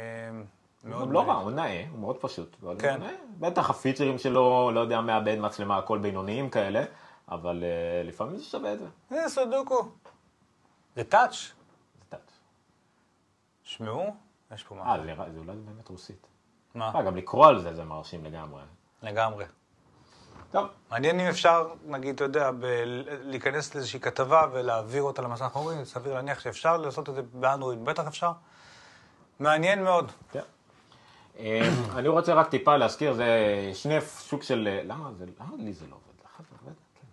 הוא. לא רע, הוא נאה, הוא מאוד פשוט. כן. נאה. בטח הפיצ'רים שלו, לא יודע, מעבד מצלמה, הכל בינוניים כאלה, אבל אה, לפעמים זה שווה את זה. זה סודוקו. זה טאץ'. זה טאץ'. שמעו, יש פה אה, משהו. לרע- זה אולי באמת רוסית. מה? אה, גם לקרוא על זה, זה מרשים לגמרי. לגמרי. טוב, מעניין אם אפשר, נגיד, אתה יודע, ב- להיכנס לאיזושהי כתבה ולהעביר אותה למסך האחורי, סביר להניח שאפשר לעשות את זה באנדרואיד, בטח אפשר. מעניין מאוד. כן. אה, אני רוצה רק טיפה להזכיר, זה שינוי סוג של... אה, למה זה... למה לי זה לא עובד? לך זה עובד? כן.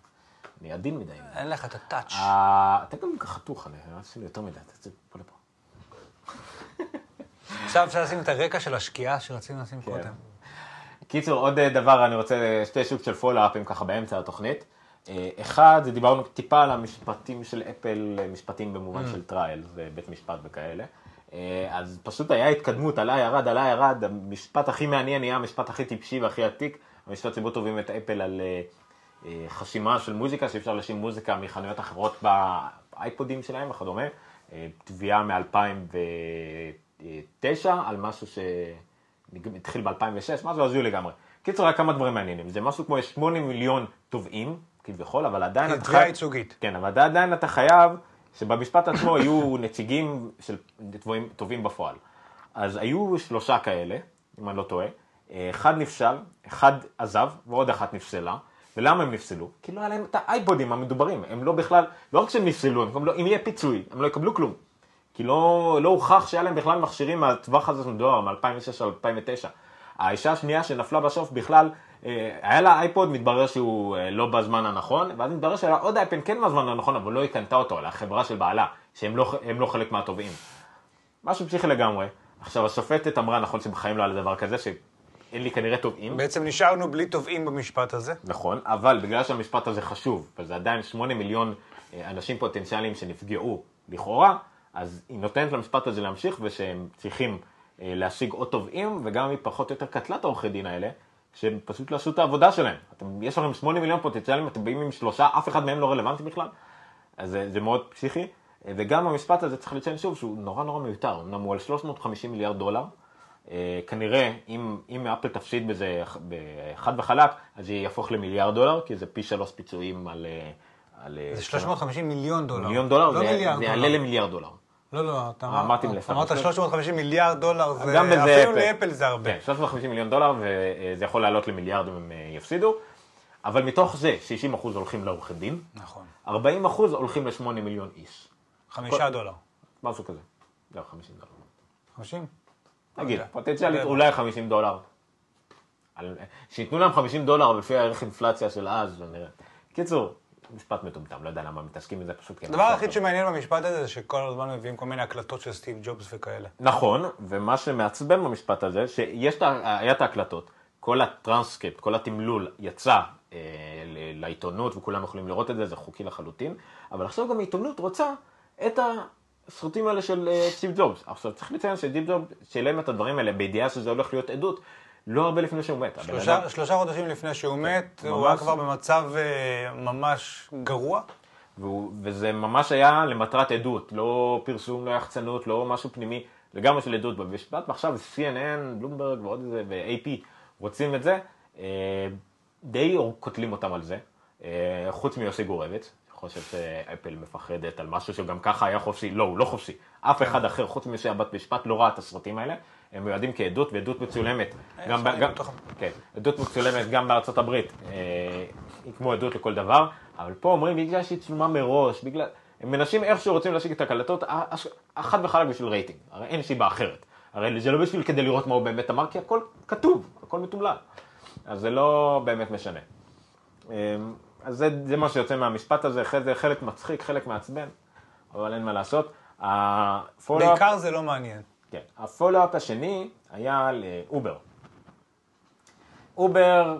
אני עדין מדי. אין לך את ה touch. אה, אתה גם חתוך, אני עשיתי יותר מדי, תצא פה לפה. עכשיו אפשר לשים את הרקע של השקיעה שרצינו לשים כן. קודם. קיצור, עוד דבר, אני רוצה שתי שוק של follow-upים ככה באמצע התוכנית. אחד, זה דיברנו טיפה על המשפטים של אפל, משפטים במובן של trial, ובית משפט וכאלה. אה, אז פשוט היה התקדמות, עלה ירד, עלה ירד, המשפט הכי מעניין נהיה המשפט הכי טיפשי והכי עתיק. המשפט שבו תובעים את אפל על אה, אה, חסימה של מוזיקה, שאפשר להשאיר מוזיקה מחנויות אחרות באייפודים שלהם וכדומה. תביעה מ-2009 על משהו שהתחיל ב-2006, משהו הזוי לגמרי. קיצור, היה כמה דברים מעניינים. זה משהו כמו 8 מיליון תובעים, כביכול, אבל עדיין... אתה תביעה חי- ייצוגית. כן, אבל עדיין אתה חייב שבמשפט עצמו יהיו נציגים של תובעים, תובעים בפועל. אז היו שלושה כאלה, אם אני לא טועה. אחד נפסל, אחד עזב, ועוד אחת נפסלה. ולמה הם נפסלו? כי לא היה להם את האייפודים המדוברים. הם לא בכלל, לא רק שהם נפסלו, הם לא, אם יהיה פיצוי, הם לא יקבלו כלום. כי לא, לא הוכח שהיה להם בכלל מכשירים מהטווח הזה של דואר, מ-2006 עד 2009. האישה השנייה שנפלה בסוף בכלל, היה לה אייפוד, מתברר שהוא אה, לא בזמן הנכון, ואז מתברר שהיה לה עוד אייפד כן בזמן הנכון, אבל לא היא קנתה אותו, לחברה של בעלה, שהם לא, לא חלק מהתובעים. משהו פסיכי לגמרי. עכשיו, השופטת אמרה, נכון שבחיים לא היה לה דבר כזה, שאין לי כנראה תובעים. בעצם נשארנו בלי תובעים במשפט הזה. נכון, אבל בגלל שהמשפט הזה חשוב, וזה עדיין 8 מיליון אה, אנשים פוטנציאליים שנפגעו לכאורה, אז היא נותנת למשפט הזה להמשיך, ושהם צריכים אה, להשיג עוד תובעים, וגם היא פחות או יותר קטלה את העורכי דין האלה, שהם פשוט לא עשו את העבודה שלהם. אתם, יש לכם 8 מיליון פוטנציאלים, אתם באים עם שלושה, אף אחד מהם לא רלוונטי בכלל, אז זה, זה מאוד פסיכי. וגם המשפט הזה צריך לציין שוב שהוא נורא נורא מיותר, אמנם הוא על 350 מיליארד דולר, אה, כנראה, אם, אם אפל תפסיד בזה חד וחלק, אז זה יהפוך למיליארד דולר, כי זה פי שלוש פיצויים על... אה, על אה, זה 350 מיליון דולר. מיליון דולר, לא זה, מיליארד זה דולר. יעלה למיליארד דולר. לא, לא, אתה אמרת- מלפני. אמרת 350 מיליארד דולר, זה אפילו אפל. לאפל זה הרבה. כן, 350 מיליון דולר, וזה יכול לעלות למיליארד אם הם אה, יפסידו, אבל מתוך זה 60% הולכים לעורכי דין, נכון. 40% הולכים ל-8 מיליון איש, חמישה דולר. משהו כזה. לא, 50 דולר. 50? נגיד, יודע. פוטנציאלית. אולי 50 דולר. שייתנו להם 50 דולר, לפי הערך אינפלציה של אז, ונראה. קיצור, משפט מטומטם, לא יודע למה מתעסקים בזה, פשוט. הדבר היחיד שמעניין במשפט הזה זה שכל הזמן מביאים כל מיני הקלטות של סטיב ג'ובס וכאלה. נכון, ומה שמעצבן במשפט הזה, שיש את ההקלטות, כל הטרנסקריפט, כל התמלול יצא אה, לעיתונות וכולם יכולים לראות את זה, זה חוקי לחלוטין, אבל עכשיו גם העיתונות רוצה את הסרטים האלה של אה, סטיב ג'ובס. עכשיו צריך לציין שסטיב ג'ובס שילם את הדברים האלה בידיעה שזה הולך להיות עדות, לא הרבה לפני שהוא מת. שלושה- אדם- שלושה חודשים לפני שהוא מת, הוא ממש. היה כבר במצב אה, ממש גרוע. והוא, וזה ממש היה למטרת עדות, לא פרסום, לא יחצנות, לא משהו פנימי, לגמרי של עדות במשפט, ועכשיו CNN, בלומברג ועוד איזה, ו-AP רוצים את זה, אה, די קוטלים אותם על זה, אה, חוץ מיוסי גורביץ, חושב שאפל מפחדת על משהו שגם ככה היה חופשי, לא, הוא לא חופשי, אף אחד אחר חוץ מיוסי הבת משפט לא ראה את הסרטים האלה, הם מיועדים כעדות ועדות מצולמת, גם, אפשר גם, בתוך- כן, עדות מצולמת גם בארצות הברית, אה, היא כמו עדות לכל דבר, אבל פה אומרים בגלל שהיא צולמה מראש, בגלל, הם מנסים איכשהו רוצים להשיג את הקלטות, חד וחלק בשביל רייטינג, הרי אין סיבה אחרת, הרי זה לא בשביל כדי לראות מה הוא באמת אמר, כי הכל כתוב, הכל מתומלל, אז זה לא באמת משנה. אה, אז זה, זה מה שיוצא מהמשפט הזה, אחרי זה חלק מצחיק, חלק מעצבן, אבל אין מה לעשות. בעיקר זה לא מעניין. כן. ה follow-up השני היה לאובר. אובר,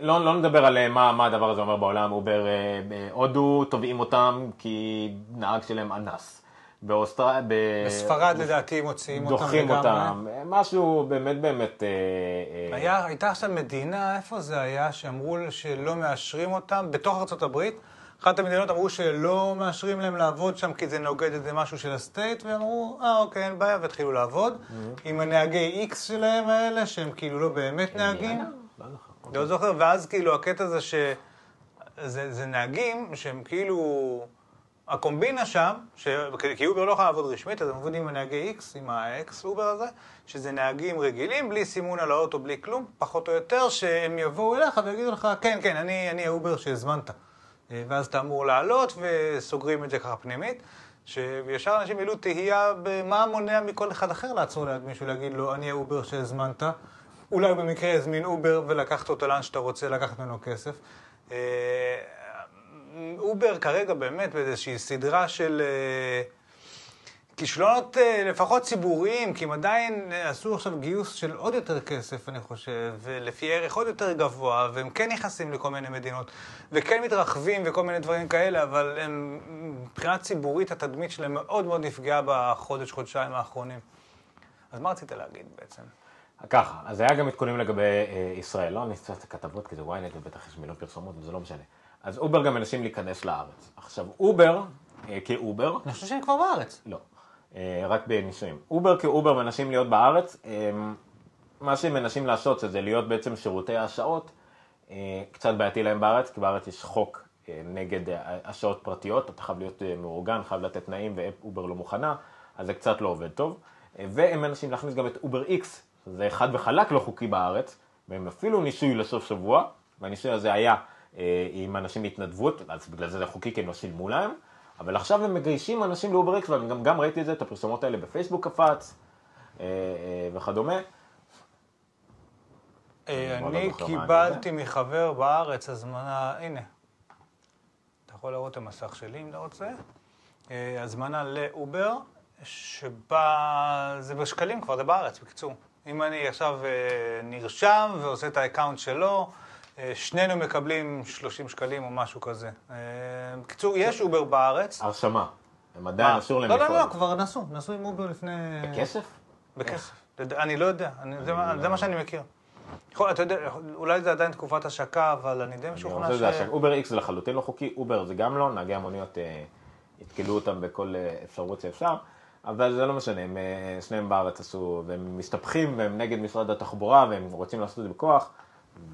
לא, לא נדבר על אה, מה, מה הדבר הזה אומר בעולם, אובר, אה, בהודו תובעים אותם כי נהג שלהם אנס. באוסטר... ב... בספרד לדעתי מוציאים אותם דוחים לגמרי. אותם, משהו באמת באמת... אה, אה, היה, הייתה עכשיו מדינה, איפה זה היה, שאמרו שלא מאשרים אותם, בתוך ארה"ב, אחת המדינות אמרו שלא מאשרים להם לעבוד שם כי זה נוגד איזה משהו של ה state, ואמרו, אה אוקיי, אין בעיה, והתחילו לעבוד. עם הנהגי X שלהם האלה, שהם כאילו לא באמת נהגים. לא זוכר. לא זוכר, ואז כאילו הקטע זה ש... זה, זה נהגים שהם כאילו... הקומבינה שם, ש... כי אובר לא יכולה לעבוד רשמית, אז הם עובדים עם הנהגי איקס, עם האקס אובר הזה, שזה נהגים רגילים, בלי סימון על האוטו, בלי כלום, פחות או יותר, שהם יבואו אליך ויגידו לך, כן, כן, אני, אני האובר שהזמנת. אה, ואז אתה אמור לעלות, וסוגרים את זה ככה פנימית. שישר אנשים העלו תהייה במה מונע מכל אחד אחר לעצור ליד מישהו, להגיד לו, אני האובר שהזמנת. אולי במקרה הזמין אובר ולקחת אותו לאן שאתה רוצה לקחת ממנו כסף. אה, אובר כרגע באמת באיזושהי סדרה של... כישלונות אה, לפחות ציבוריים, כי הם עדיין אה, עשו עכשיו גיוס של עוד יותר כסף, אני חושב, ולפי ערך עוד יותר גבוה, והם כן נכנסים לכל מיני מדינות, וכן מתרחבים וכל מיני דברים כאלה, אבל הם, מבחינה ציבורית התדמית שלהם מאוד מאוד נפגעה בחודש, חודשיים האחרונים. אז מה רצית להגיד בעצם? ככה, אז היה גם עדכונים לגבי אה, ישראל, לא נצטרך את הכתבות, כי זה ynet ובטח יש מיליון פרסומות וזה לא משנה. אז אובר גם מנסים להיכנס לארץ. עכשיו, אובר, אה, כאובר, אני חושב שהם כבר בארץ. לא, רק בניסויים. אובר כאובר מנסים להיות בארץ, אה, מה שהם מנסים לעשות זה להיות בעצם שירותי ההסעות, אה, קצת בעייתי להם בארץ, כי בארץ יש חוק אה, נגד אה, הסעות פרטיות, אתה חייב להיות אה, מאורגן, חייב לתת תנאים, ואובר לא מוכנה, אז זה קצת לא עובד טוב. אה, והם מנסים להכניס גם את אובר X, זה חד וחלק לא חוקי בארץ, והם אפילו ניסוי לסוף שבוע, והניסוי הזה היה אה, עם אנשים בהתנדבות, אז בגלל זה זה חוקי כי הם לא שילמו להם, אבל עכשיו הם מגייסים אנשים לאובר X, ואני גם, גם ראיתי את זה, את הפרסומות האלה בפייסבוק קפץ אה, אה, וכדומה. אה, אני לא קיבלתי מחבר בארץ הזמנה, הנה, אתה יכול להראות את המסך שלי אם אתה רוצה, הזמנה ל Uber, שבה, זה בשקלים כבר, זה בארץ, בקיצור. אם אני עכשיו נרשם ועושה את ה account שלו, שנינו מקבלים 30 שקלים או משהו כזה. אה, בקיצור, יש Uber בארץ. הרשמה, הם עדיין אסור להם לא, לא, לפעול. לא, כבר נסעו, נסעו עם Uber לפני... בכסף? בכסף. אני לא יודע, אני- זה מה- שאני מכיר. יכול, אתה יודע, אולי זה עדיין תקופת השקה, אבל אני די אני משוכנע רוצה ש... לדעת שאובר איקס זה לחלוטין לא חוקי, Uber זה גם לא, נהגי המוניות אה, יתקלו אותם בכל אה, אפשרות שאפשר, אבל זה לא משנה, הם אה, שניהם בארץ עשו, והם מסתבכים והם נגד משרד התחבורה והם רוצים לעשות את זה בכוח,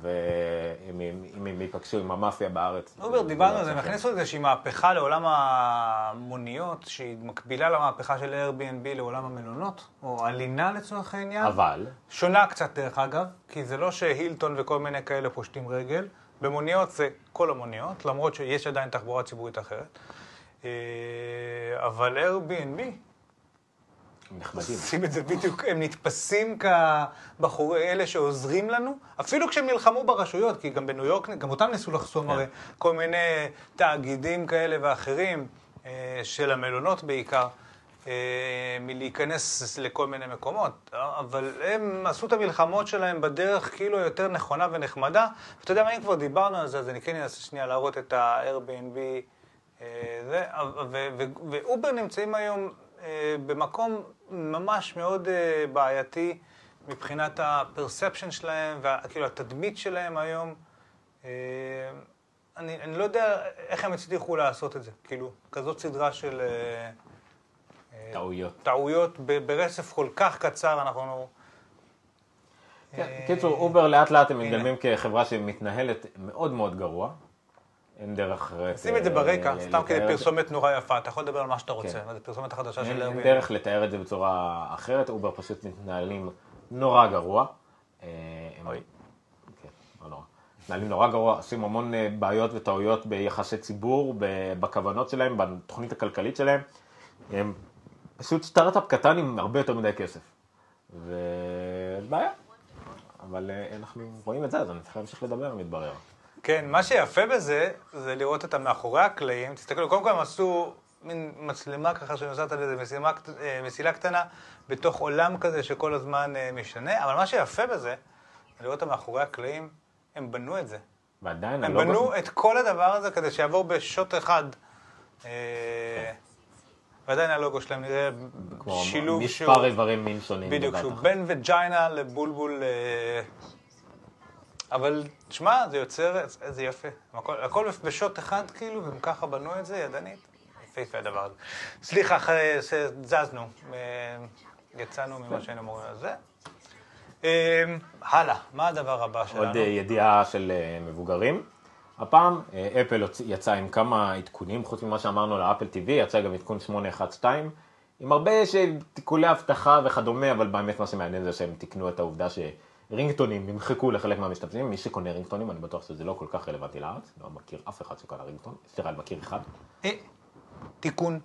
ואם הם- ייפגשו עם המאפיה בארץ. Uber, זה דיברנו לא על זה, הם יצא הכניסו איזושהי מהפכה לעולם המוניות, שהיא מקבילה למהפכה של Airbnb לעולם המלונות, או הלינה לצורך העניין. אבל, שונה קצת דרך אגב, כי זה לא ש Hilton וכל מיני כאלה פושטים רגל. במוניות זה כל המוניות, למרות שיש עדיין תחבורה ציבורית אחרת. אה, אבל Airbnb, הם נחמדים. עושים את זה בדיוק, הם נתפסים כבחורי אלה שעוזרים לנו, אפילו כשהם נלחמו ברשויות, כי גם בניו יורק, גם אותם ניסו לחסום כן. הרי כל מיני תאגידים כאלה ואחרים, אה, של המלונות בעיקר, אה, מלהיכנס לכל מיני מקומות. אבל הם עשו את המלחמות שלהם בדרך כאילו יותר נכונה ונחמדה. ואתה יודע מה, אם כבר דיברנו על זה, אז אני כן אנסה שנייה להראות את ה-Airbnb. אה, ואובר נמצאים היום במקום ממש מאוד אה, בעייתי מבחינת ה-perception שלהם, וכאילו התדמית שלהם היום. אה, אני, אני לא יודע איך הם הצליחו לעשות את זה, כאילו, כזאת סדרה של אה, טעויות. טעויות ברצף כל כך קצר, אנחנו... כן, קיצור, Uber לאט לאט הם. מתגלמים כחברה שמתנהלת מאוד מאוד גרוע. אין דרך אחרת. שים את זה אה, ברקע, ל- סתם כדי. פרסומת נורא יפה, אתה יכול לדבר על מה שאתה רוצה, כן. מה זה פרסומת החדשה של אין, אין. דרך לתאר את זה בצורה אחרת, Uber פשוט מתנהלים נורא גרוע. אה, אוי. כן, לא נורא. מתנהלים נורא גרוע, עושים המון אה, בעיות וטעויות ביחסי ציבור, בכוונות שלהם, בתוכנית הכלכלית שלהם. הם פשוט סטארט-אפ קטן עם הרבה יותר מדי כסף. ובעיה. אבל אה, אנחנו רואים את זה, אז אני צריך להמשיך לדבר, מתברר. כן, מה שיפה בזה, זה לראות אותם מאחורי הקלעים. תסתכלו, קודם כל הם עשו מין מצלמה ככה שנוסעת על איזה משימה, אה, מסילה קטנה, בתוך עולם כזה שכל הזמן אה, משנה, אבל מה שיפה בזה, זה לראות אותם מאחורי הקלעים, הם בנו את זה. ועדיין, הם הלוגו- בנו את כל הדבר הזה כדי שיעבור בשוט אחד. אה, ועדיין הלוגו שלהם נראה שילוב מספר איברים מין שונים. בדיוק, שהוא. בין וג'יינה לבולבול. אבל תשמע, זה יוצר, זה יפה. הכל, הכל בשוט אחד כאילו, והם ככה בנו את זה ידנית. יפהפה הדבר הזה. סליחה, אחרי שזזנו, אה, יצאנו ממה שהיינו אמורים על זה. אה, הלאה, מה הדבר הבא שלנו? עוד אה, ידיעה של אה, מבוגרים. הפעם אפל יצא עם כמה עדכונים, חוץ ממה שאמרנו לאפל TV, יצא גם עדכון 812, עם הרבה תיקולי אבטחה וכדומה, אבל באמת מה שמעניין זה שהם תיקנו את העובדה שרינגטונים נמחקו לחלק מהמשתתפים. מי שקונה רינגטונים, אני בטוח שזה לא כל כך רלוונטי לארץ, לא מכיר אף אחד שקונה רינגטון, סליחה, אני מכיר אחד. אה, תיקון.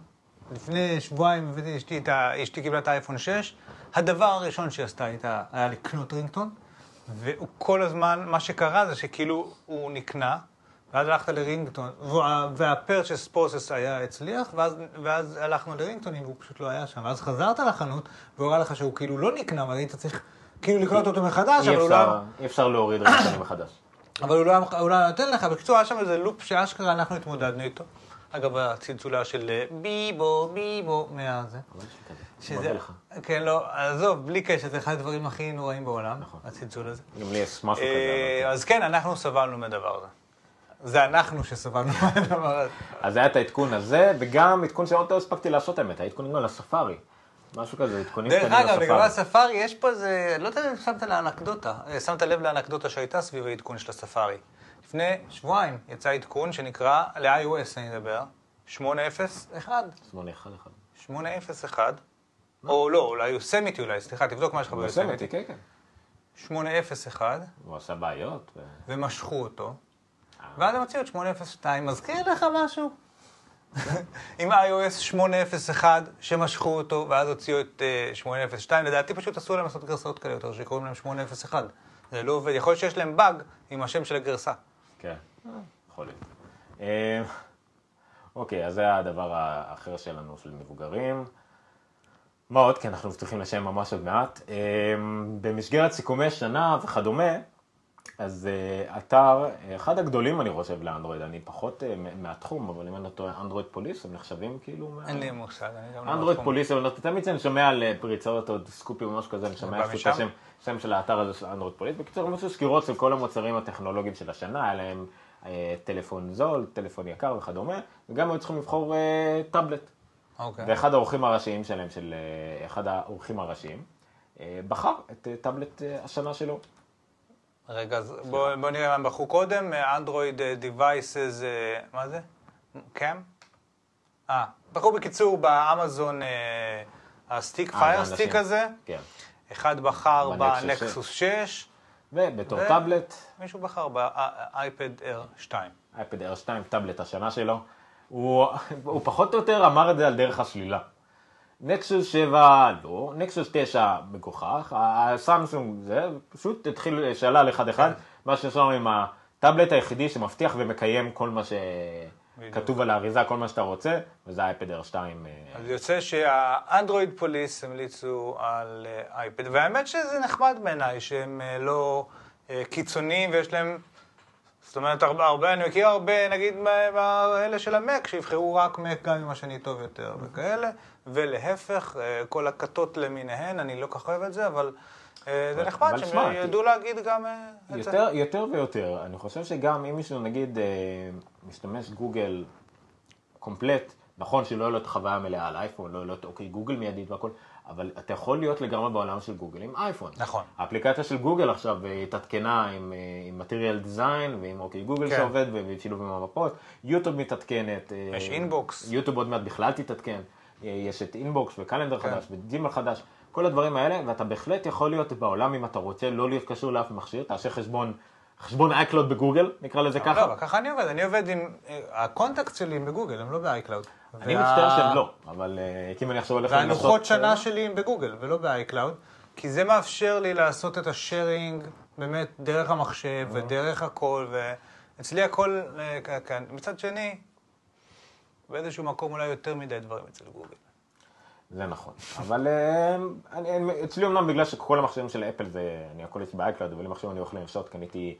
לפני שבועיים הבאתי, אשתי, את אשתי קיבלה את האייפון 6, הדבר הראשון שהיא עשתה הייתה, היה לקנות רינגטון, והוא כל הזמן, מה שקרה זה שכאילו הוא נקנה, ואז הלכת לרינגטון, וה- וה-purchase process היה הצליח, ואז, ואז הלכנו לרינגטונים והוא פשוט לא היה שם. ואז חזרת לחנות, והוא הראה לך שהוא כאילו לא נקנה, אבל היית צריך כאילו לקנות אותו מחדש, אבל הוא לא... אי אפשר להוריד רעיונות מחדש. אבל הוא לא, לא נותן לך. בקיצור, היה שם איזה לופ שאשכרה אנחנו התמודדנו איתו. אגב, הצלצולה של אה, ביבו, ביבו, מהזה. לי כזה, שזה. כן, לא, עזוב, בלי קשר, זה אחד הדברים הכי נוראים בעולם, נכון. הצלצול הזה. גם לי יש משהו אה, כזה. אז כן, אנחנו סבלנו מהדבר הזה. זה אנחנו שסבלנו מהדבר הזה. אז היה את העדכון הזה, וגם עדכון שעוד לא הספקתי לעשות האמת, העדכון גם לספארי. משהו כזה, עדכונים דרך קטנים אגב, לגבי לספארי. הספארי, יש פה איזה, לא יודע אם שמת לאנקדוטה, אה, שמת לב לאנקדוטה שהייתה סביב העדכון של הספארי. לפני שבועיים יצא עדכון שנקרא, ל-iOS אני מדבר, 801. 811. 801, או לא, אולי יוסמיטי אולי, סליחה, תבדוק מה יש לך ביוסמיטי. כן, כן. 801, הוא עשה בעיות. ומשכו אותו, ואז הם הוציאו את 802, מזכיר לך משהו? עם iOS 801 שמשכו אותו, ואז הוציאו את אה, 802, לדעתי פשוט אסור להם לעשות גרסאות כאלה יותר, שקוראים להם 801. זה לא עובד, יכול להיות שיש להם באג עם השם של הגרסה. כן, יכול להיות. אה, אוקיי, אז זה הדבר האחר שלנו, של מבוגרים. מה עוד? כי אנחנו מבטיחים לשם ממש עוד מעט. אה, במסגרת סיכומי שנה וכדומה, אז אה, אתר, אחד הגדולים אני חושב לאנדרואיד, אני פחות אה, מהתחום, אבל אם אני לא טועה, אנדרואיד פוליס, הם נחשבים כאילו... מה- אין לי מושג, אני גם לא... אנדרואיד. פוליס, אבל תמיד כשאני שומע על אה, פריצות או סקופים או משהו כזה, אני שומע את? השם שם של האתר הזה של אנדרואיד פוליס. בקיצור, הם עשו סקירות של כל המוצרים הטכנולוגיים של השנה, היה להם אה, טלפון זול, טלפון יקר וכדומה, וגם היו צריכים לבחור אה, טאבלט. אוקיי. ואחד האורחים הראשיים שלהם, של אה, אחד האורחים הראשיים, אה, בחר את אה, טאבלט אה, השנה שלו. רגע, אז בוא בוא נראה מה הם בחרו קודם, אנדרואיד Devices, אה, מה זה? קאם? אה, בחרו בקיצור באמזון אה, ה stick, אה, Fire Stick. הזה, כן. אחד בחר ב Nexus ב Nexus 6, ובתור ו- טאבלט, מישהו בחר ב iPad Air 2. iPad Air 2, טאבלט השנה שלו, הוא, הוא פחות או יותר אמר את זה על דרך השלילה. Nexus 7 לא, Nexus 9 מגוחך, ה Samsung זה, פשוט התחיל, שאלה אחד אחד, מה שיש לנו עם הטאבלט היחידי שמבטיח ומקיים כל מה שכתוב על האריזה, כל מה שאתה רוצה, וזה אייפד Air 2. אה, אז יוצא שהאנדרואיד פוליס המליצו על אה, אייפד, והאמת שזה נחמד בעיניי שהם אה, לא אה, קיצוניים ויש להם, זאת אומרת, הרבה, הרבה, אני מכיר הרבה, נגיד, מאלה של המק, שיבחרו רק מק גם אם השני טוב יותר וכאלה, ולהפך, אה, כל הכתות למיניהן, אני לא כל כך אוהב את זה, אבל אה, זה נחמד שהם ידעו להגיד גם אה, את זה. יותר, יותר ויותר, אני חושב שגם אם מישהו נגיד משתמש גוגל קומפלט, נכון שלא יהיה לו את החוויה המלאה על אייפון, לא יהיה לו את OK Google מיידית והכל, אבל אתה יכול להיות לגמרי בעולם של גוגל עם אייפון. נכון. האפליקציה של גוגל עכשיו התעדכנה עם, עם material design ועם OK Google כן. שעובד ובשילוב עם המפות, YouTube מתעדכנת. יש Inbox. YouTube עוד מעט בכלל תתעדכן, יש את Inbox ו Calendar כן. חדש ו Gmail חדש, כל הדברים האלה, ואתה בהחלט יכול להיות בעולם אם אתה רוצה לא להיות קשור לאף מכשיר, תעשה חשבון, חשבון iCloud ב Google, נקרא לזה לא, ככה. אבל ככה אני עובד, אני עובד עם, אה, ה contacts שלי הם בגוגל, הם לא ב iCloud. אני מצטער שהם לא, אבל אה, כי אם אני עכשיו הולך והלוחות שנה שלי הם בגוגל ולא ב iCloud, כי זה מאפשר לי לעשות את ה sharing באמת דרך המחשב ודרך הכל, ואצלי הכל אה. מצד שני, באיזשהו מקום אולי יותר מדי דברים אצל גוגל. זה נכון, אבל אה, אני, אצלי אמנם בגלל שכל המכשירים של Apple זה, אני הכל יש ב iCloud, אבל אם עכשיו אני הולך לנשות, קניתי,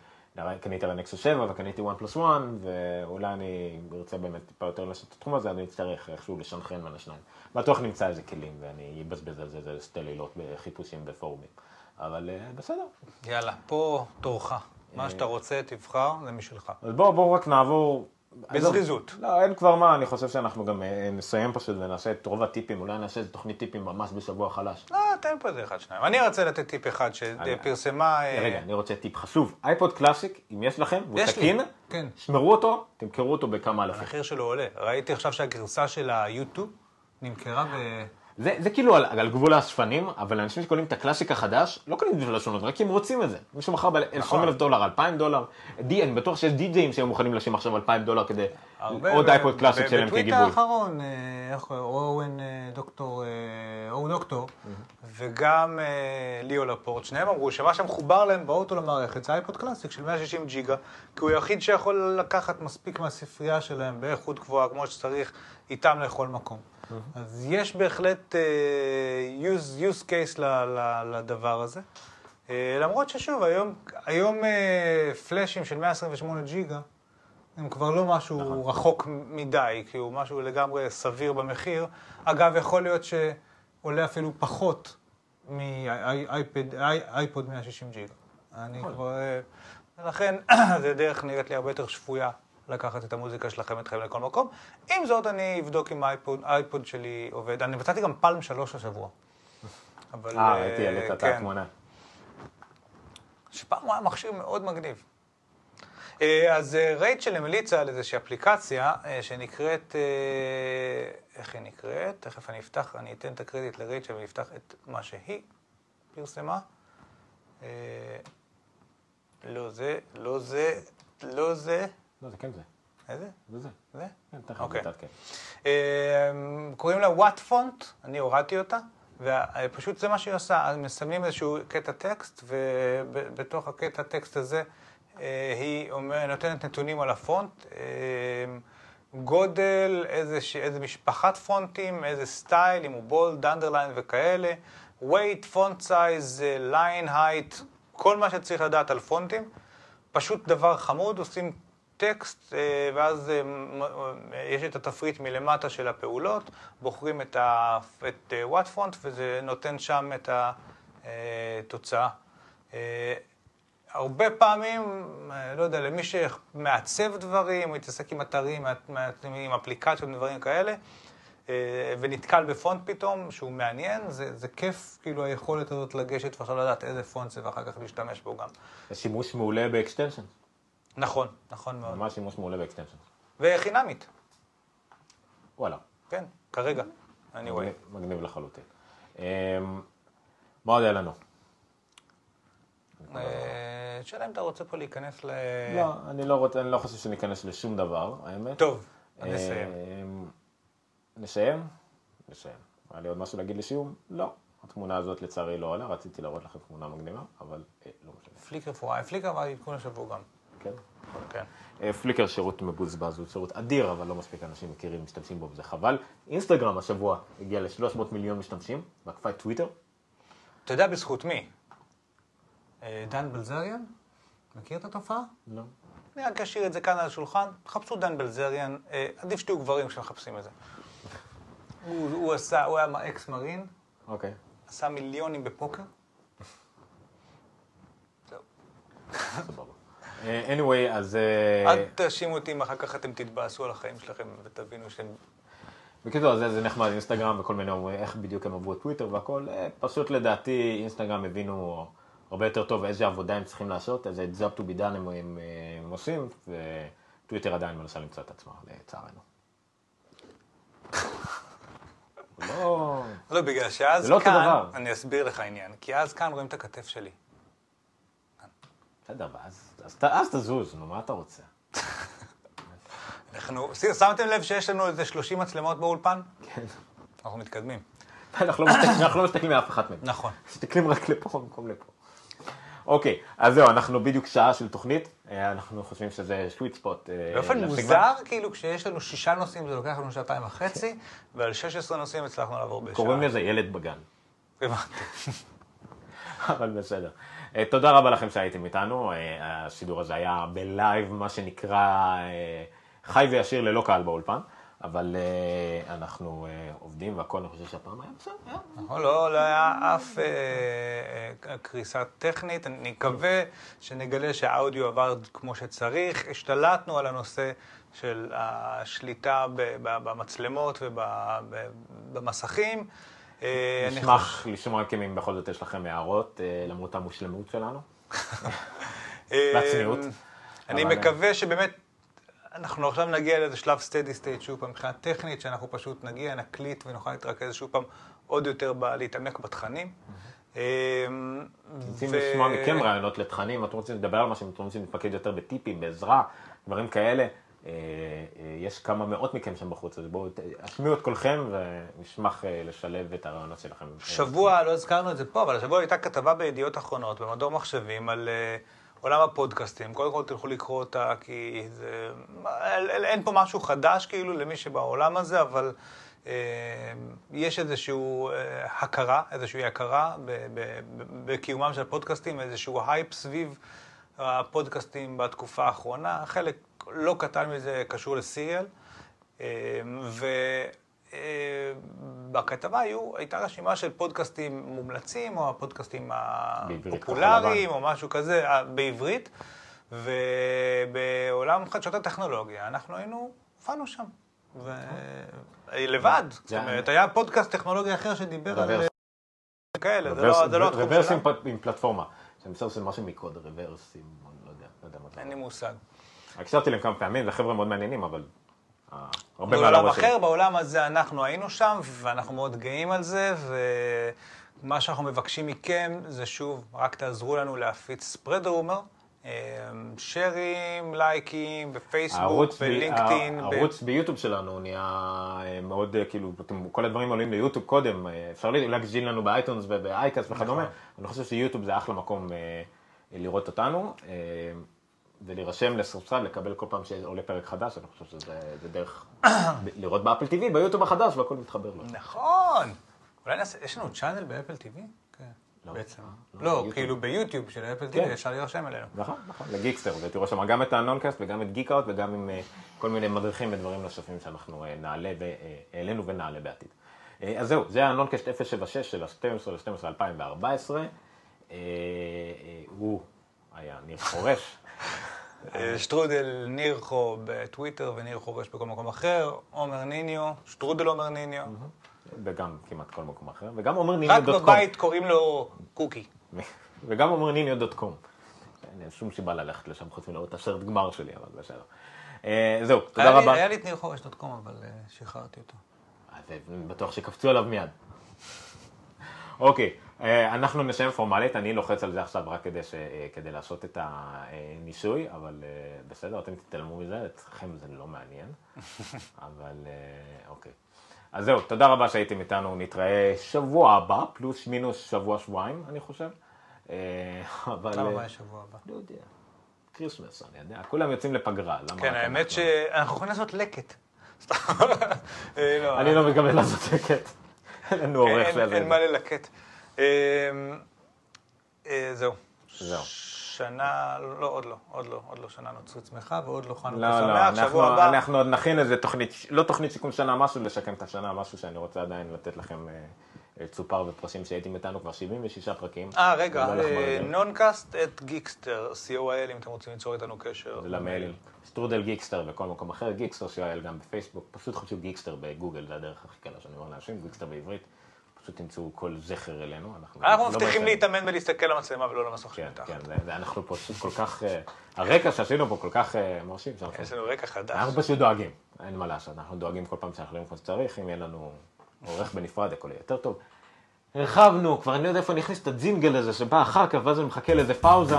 קניתי על ה Nexus 7 וקניתי OnePlus One, ואולי אני ארצה באמת טיפה יותר לעשות את התחום הזה, אני אצטרך איכשהו לסנכרן בין השניים. בטוח נמצא איזה כלים ואני אבזבז על זה איזה שתי לילות בחיפושים בפורומים, אבל אה, בסדר. יאללה, פה תורך. מה שאתה רוצה, תבחר, זה משלך. אז בואו בוא רק נעבור. בזריזות. לא, אין כבר מה, אני חושב שאנחנו גם אה, נסיים פשוט ונעשה את רוב הטיפים, אולי נעשה איזה תוכנית טיפים ממש בשבוע חלש. לא, תן פה איזה אחד, שניים. אני רוצה לתת טיפ אחד שפרסמה... אה, רגע, אני רוצה טיפ חשוב. אייפוד קלאסיק, אם יש לכם, לי, תקין, כן. שמרו אותו, תמכרו אותו בכמה אלפים. המחיר שלו עולה. ראיתי עכשיו שהגרסה של היוטיוב נמכרה ב... זה, זה כאילו על, על גבול האספנים, אבל אנשים שקונים את הקלאסיק החדש, לא קונים בשביל השונות, רק כי הם רוצים את זה. מישהו מכר ב-20 נכון. דולר, 2,000 דולר. די, אני בטוח שיש די-ג'אים שהם מוכנים לשלם עכשיו 2,000 דולר כדי עוד אייפוד קלאסיק שלהם בטוויט כגיבוי. האחרון, אה, איך קוראים? אורן אה, דוקטור, אה, אורן דוקטור, וגם ליאו לפורט, שניהם אמרו שמה שמחובר להם באוטו למערכת זה אייפוד קלאסיק של 160 ג'יגה, כי הוא היחיד שיכול לקחת מספיק מהספרייה שלהם באיכות גבוהה כמו שצריך, איתם לכל מקום. אז יש בהחלט אה, use, use case ל, ל, לדבר הזה. אה, למרות ששוב, היום, היום אה, פלאשים של 128 ג'יגה, הם כבר לא משהו נכון. רחוק מדי, כי הוא משהו לגמרי סביר במחיר. אגב, יכול להיות שעולה אפילו פחות מאייפוד 160 ג'יגה. אני נכון. כבר... אה, ולכן, זה דרך נראית לי הרבה יותר שפויה לקחת את המוזיקה שלכם איתכם לכל מקום. עם זאת, אני אבדוק אם האייפוד, שלי עובד. אני מצאתי גם פלם שלוש השבוע. אבל... אה, ראיתי, העלית את כן. התמונה. שפעם הוא היה מכשיר מאוד מגניב. אה, אז אה, רייצ'ל המליצה על איזושהי אפליקציה אה, שנקראת, אה, איך היא נקראת? תכף אני אפתח, אני אתן את הקרדיט לרייצ'ל ואפתח את מה שהיא פרסמה. אה, לא זה, לא זה, לא זה. לא, זה כן זה. איזה? זה זה. זה? כן, תכף אוקיי. נתעדכן. אה, קוראים לה WhatFont, אני הורדתי אותה, ופשוט זה מה שהיא עושה, מסמנים איזשהו קטע טקסט, ובתוך הקטע טקסט הזה אה, היא נותנת נתונים על הפונט, אה, גודל, איזה, איזה משפחת פונטים, איזה style, אם הוא bold, underline וכאלה, weight, font size, line height, כל מה שצריך לדעת על פונטים. פשוט דבר חמוד, עושים טקסט, אה, ואז אה, אה, יש את התפריט מלמטה של הפעולות, בוחרים את, WhatFont, וזה נותן שם את התוצאה. אה, הרבה פעמים, לא יודע, למי שמעצב דברים, או מתעסק עם אתרים, עם אפליקציות ודברים כאלה, ונתקל בפונט פתאום, שהוא מעניין, זה, זה כיף, כאילו, היכולת הזאת לגשת ועכשיו לדעת איזה פונט זה, ואחר כך להשתמש בו גם. זה שימוש מעולה ב extension. נכון, נכון מאוד. ממש שימוש מעולה ב extension. וחינמית, וואלה. כן, כרגע, אני רואה. מגניב- לחלוטין. אמ, מה עוד היה לנו? אה, שאלה אם אתה רוצה פה להיכנס ל... לא, אני לא רוצה, אני לא חושב שניכנס לשום דבר, האמת. טוב, נסיים. אמ, נסיים? נסיים. היה לי עוד משהו להגיד לסיום? לא. התמונה הזאת לצערי לא עולה, רציתי להראות לכם תמונה מגניבה, אבל אה, לא משנה. פליקר פוריים, פליקר עדכון השבוע גם. כן. כן. אה, פליקר שירות מבוזבז, הוא שירות אדיר, אבל לא מספיק אנשים מכירים, משתמשים בו, וזה חבל. אינסטגרם השבוע הגיע ל-300 מיליון משתמשים, ועקפה את טוויטר. אתה יודע בזכות מי? אה, דן בלזריאן? מכיר את התופעה? לא. אני רק אשאיר את זה כאן על השולחן, חפשו דן בלזריאן, אה, עדיף שתהיו גברים כשמחפשים את זה. הוא, הוא עשה, הוא היה אקס מרין, אוקיי. עשה מיליונים בפוקר. זהו. סבבה. אה, anyway, אז... אה, אל תאשימו אותי אם אחר כך אתם תתבאסו על החיים שלכם ותבינו שהם... בקיצור, זה, זה נחמד, אינסטגרם וכל מיני אומרים איך בדיוק הם עברו את טוויטר והכל. אה, פשוט לדעתי אינסטגרם הבינו הרבה יותר טוב איזה עבודה הם צריכים לעשות, איזה job to be done הם, הם, הם עושים, וטוויטר עדיין מנסה למצוא את עצמה, לצערנו. לא... לא, בגלל שאז זה לא אותו כאן, דבר. אני אסביר לך עניין, כי אז כאן רואים את הכתף שלי. בסדר, ואז אז, תזוז, נו, מה אתה רוצה? אנחנו, שמתם לב שיש לנו איזה 30 מצלמות באולפן? כן. אנחנו מתקדמים. אנחנו לא מסתכלים- לא מאף אחת מהן. נכון. מסתכלים רק לפה במקום לפה. אוקיי, אז זהו, אנחנו בדיוק שעה של תוכנית, אה, אנחנו חושבים שזה sweet spot. אה, באופן. מוזר, כאילו כשיש לנו שישה נושאים זה לוקח לנו שעתיים וחצי, ועל 16 נושאים הצלחנו לעבור בשעה. קוראים לזה ילד בגן, הבנתי. אבל בסדר. אה, תודה רבה לכם שהייתם איתנו, אה, השידור הזה היה בלייב, מה שנקרא אה, חי וישיר ללא קהל באולפן, אבל אנחנו עובדים והכל, אני חושב שהפעם היה בסדר, נכון, לא, לא היה אף קריסה טכנית. אני מקווה שנגלה שהאודיו עבר כמו שצריך. השתלטנו על הנושא של השליטה במצלמות ובמסכים. אה, נשמח לשמוע מכם אם בכל זאת יש לכם הערות, אה, למרות המושלמות שלנו. אה, והצניעות. אני מקווה שבאמת, אנחנו עכשיו נגיע לאיזה שלב steady state, שוב פעם, מבחינה טכנית, שאנחנו פשוט נגיע, נקליט ונוכל להתרכז שוב פעם עוד יותר להתעמק בתכנים. אמ, רוצים לשמוע מכם רעיונות לתכנים, אתם רוצים לדבר על משהו, אתם רוצים להתמקד יותר בטיפים, בעזרה, דברים כאלה. אה, אה, יש כמה מאות מכם שם בחוץ, אז בואו ת- השמיעו את קולכם ונשמח אה, לשלב את הרעיונות שלכם. שבוע, לא הזכרנו את זה פה, אבל השבוע הייתה כתבה בידיעות אחרונות, במדור מחשבים, על עולם הפודקאסטים. קודם כל תלכו לקרוא אותה, כי זה... אין, פה משהו חדש כאילו למי שבעולם הזה, אבל יש איזושהי הכרה, איזושהי הכרה בקיומם של פודקאסטים, איזשהו הייפ סביב הפודקאסטים בתקופה האחרונה. חלק לא קטן מזה קשור ל Serial. אה, ובכתבה היו, הייתה רשימה של פודקאסטים מומלצים, או הפודקאסטים הפופולריים, או משהו כזה, אה, בעברית. ובעולם חדשות הטכנולוגיה, אנחנו היינו, הופענו שם. ו... לבד, זאת אומרת, היה פודקאסט טכנולוגי אחר שדיבר על רוורס. כאלה, זה לא לא התחום רוורס שלנו. פ- עם פלטפורמה. בסדר עושה משהו מקוד, רוורס עם, לא יודע, לא יודע מה זה. אין לי מושג. הקשבתי להם כמה פעמים, זה חבר'ה מאוד מעניינים, אבל אה, הרבה מעל בעולם. אחר, בעולם הזה אנחנו היינו שם, ואנחנו מאוד גאים על זה, ומה שאנחנו מבקשים מכם זה שוב, רק תעזרו לנו להפיץ ספרד רומר, שיירים, לייקים, בפייסבוק, הערוץ ב- בלינקדאין. הערוץ ביוטיוב שלנו נהיה אה, מאוד, אה, כאילו, כל הדברים עולים ליוטיוב קודם, אה, אפשר להאזין לנו ב iTunes וב Acast וכדומה, נכון. אני חושב שיוטיוב זה אחלה מקום לראות אותנו, ולהירשם ל subscribe, לקבל כל פעם שעולה פרק חדש, אני חושב שזה זה דרך לראות ב Apple TV, ביוטיוב החדש, והכל מתחבר לו. נכון. אולי נעשה, יש לנו channel ב Apple TV? לא. בעצם. לא, לא. כאילו ביוטיוב של Apple כן. TV, אפשר להירשם אלינו. נכון, נכון, לגיקסטר, ותראו שם גם את הנונקאסט וגם את גיק-אאוט וגם עם אה, כל מיני מדריכים ודברים נוספים שאנחנו אה, נעלה והעלינו ונעלה בעתיד. אה, אז זהו, זה הנונקאסט 076 של ה-12 ל-12 2014. אה, אה, הוא היה ניר חורש. אה, שטרודל נירחו בטוויטר וניר חורש בכל מקום אחר, עומר ניניו, שטרודל עומר ניניו. וגם כמעט כל מקום אחר, וגם אומר ניניו רק דוט קום. בבית קוראים לו קוקי. וגם אומר ניניו דוט קום. אין שום סיבה ללכת לשם חוץ מלראות את הסרט גמר שלי, אבל בסדר. אה, זהו, תודה רבה. היה לי את ניר חורש דוט קום, אבל אה, שחררתי אותו. אז אני בטוח שקפצו עליו מיד. אוקיי, אה, אנחנו נסיים פורמלית, אני לוחץ על זה עכשיו רק כדי, ש... אה, כדי לעשות את הניסוי, אבל אה, בסדר, אתם תתעלמו מזה, אתכם זה לא מעניין, אבל אה, אוקיי. אז זהו, תודה רבה שהייתם איתנו, נתראה שבוע הבא, פלוס מינוס שבוע-שבועיים, אני חושב. אה, אבל... כמה אה, יש שבוע הבא? לא יודע, כריסמס, אני יודע, כולם יוצאים לפגרה, למה כן, האמת אנחנו? שאנחנו יכולים לעשות לקט. אה, לא, אני לא מתכוון לעשות לקט. אין לנו עורך אין- שזה. אין מה ללקט. זהו. זהו. שנה, לא, עוד לא, עוד לא, עוד לא שנה נוצרית שמחה ועוד לא חנוכה לא, לא, שמח, שבוע אנחנו, הבא. אנחנו עוד נכין איזה תוכנית, לא תוכנית סיכום שנה משהו, לסכם את השנה משהו שאני רוצה עדיין לתת לכם אה, אה, צ'ופר ופרסים שהייתם איתנו כבר 76 פרקים. אה, רגע, מרגל. נונקאסט at גיקסטר, co.il, אם אתם רוצים ליצור איתנו קשר. זה למיילים. שטרודל גיקסטר בכל מקום אחר, גיקסטר co.il גם בפייסבוק, פשוט חפשו גיקסטר בגוגל, זה הדרך הכי קלה שאני אומר לאנשים, גיקסטר בעברית, פשוט תמצאו כל זכר אלינו. אנחנו לא מבטיחים להתאמן ולהסתכל למצלמה ולא למסך כן, שמתחת. כן, זה- זה- אנחנו פה כל כך, אה, הרקע שעשינו פה כל כך אה, מרשים, יש לנו רקע חדש. אנחנו פשוט דואגים, אין מה לעשות, אנחנו דואגים כל פעם שאנחנו יודעים כמו שצריך, אם יהיה לנו עורך בנפרד, הכל יהיה יותר טוב. הרחבנו, כבר אני לא יודע איפה אני אכניס את הג'ינגל הזה שבא אחר כך, ואז אני מחכה לאיזה פאוזה,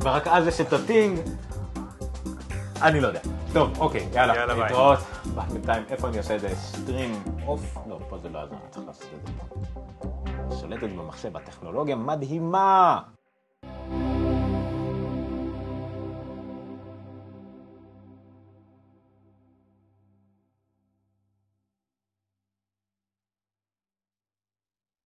ורק אז יש את הטינג. אני לא יודע. טוב, אוקיי, יאללה, יאללה, ביי. בינתיים, איפה אני עושה את זה? stream off? לא, פה זה לא עזר, צריך לעשות את זה. שולטת במחשב, הטכנולוגיה מדהימה!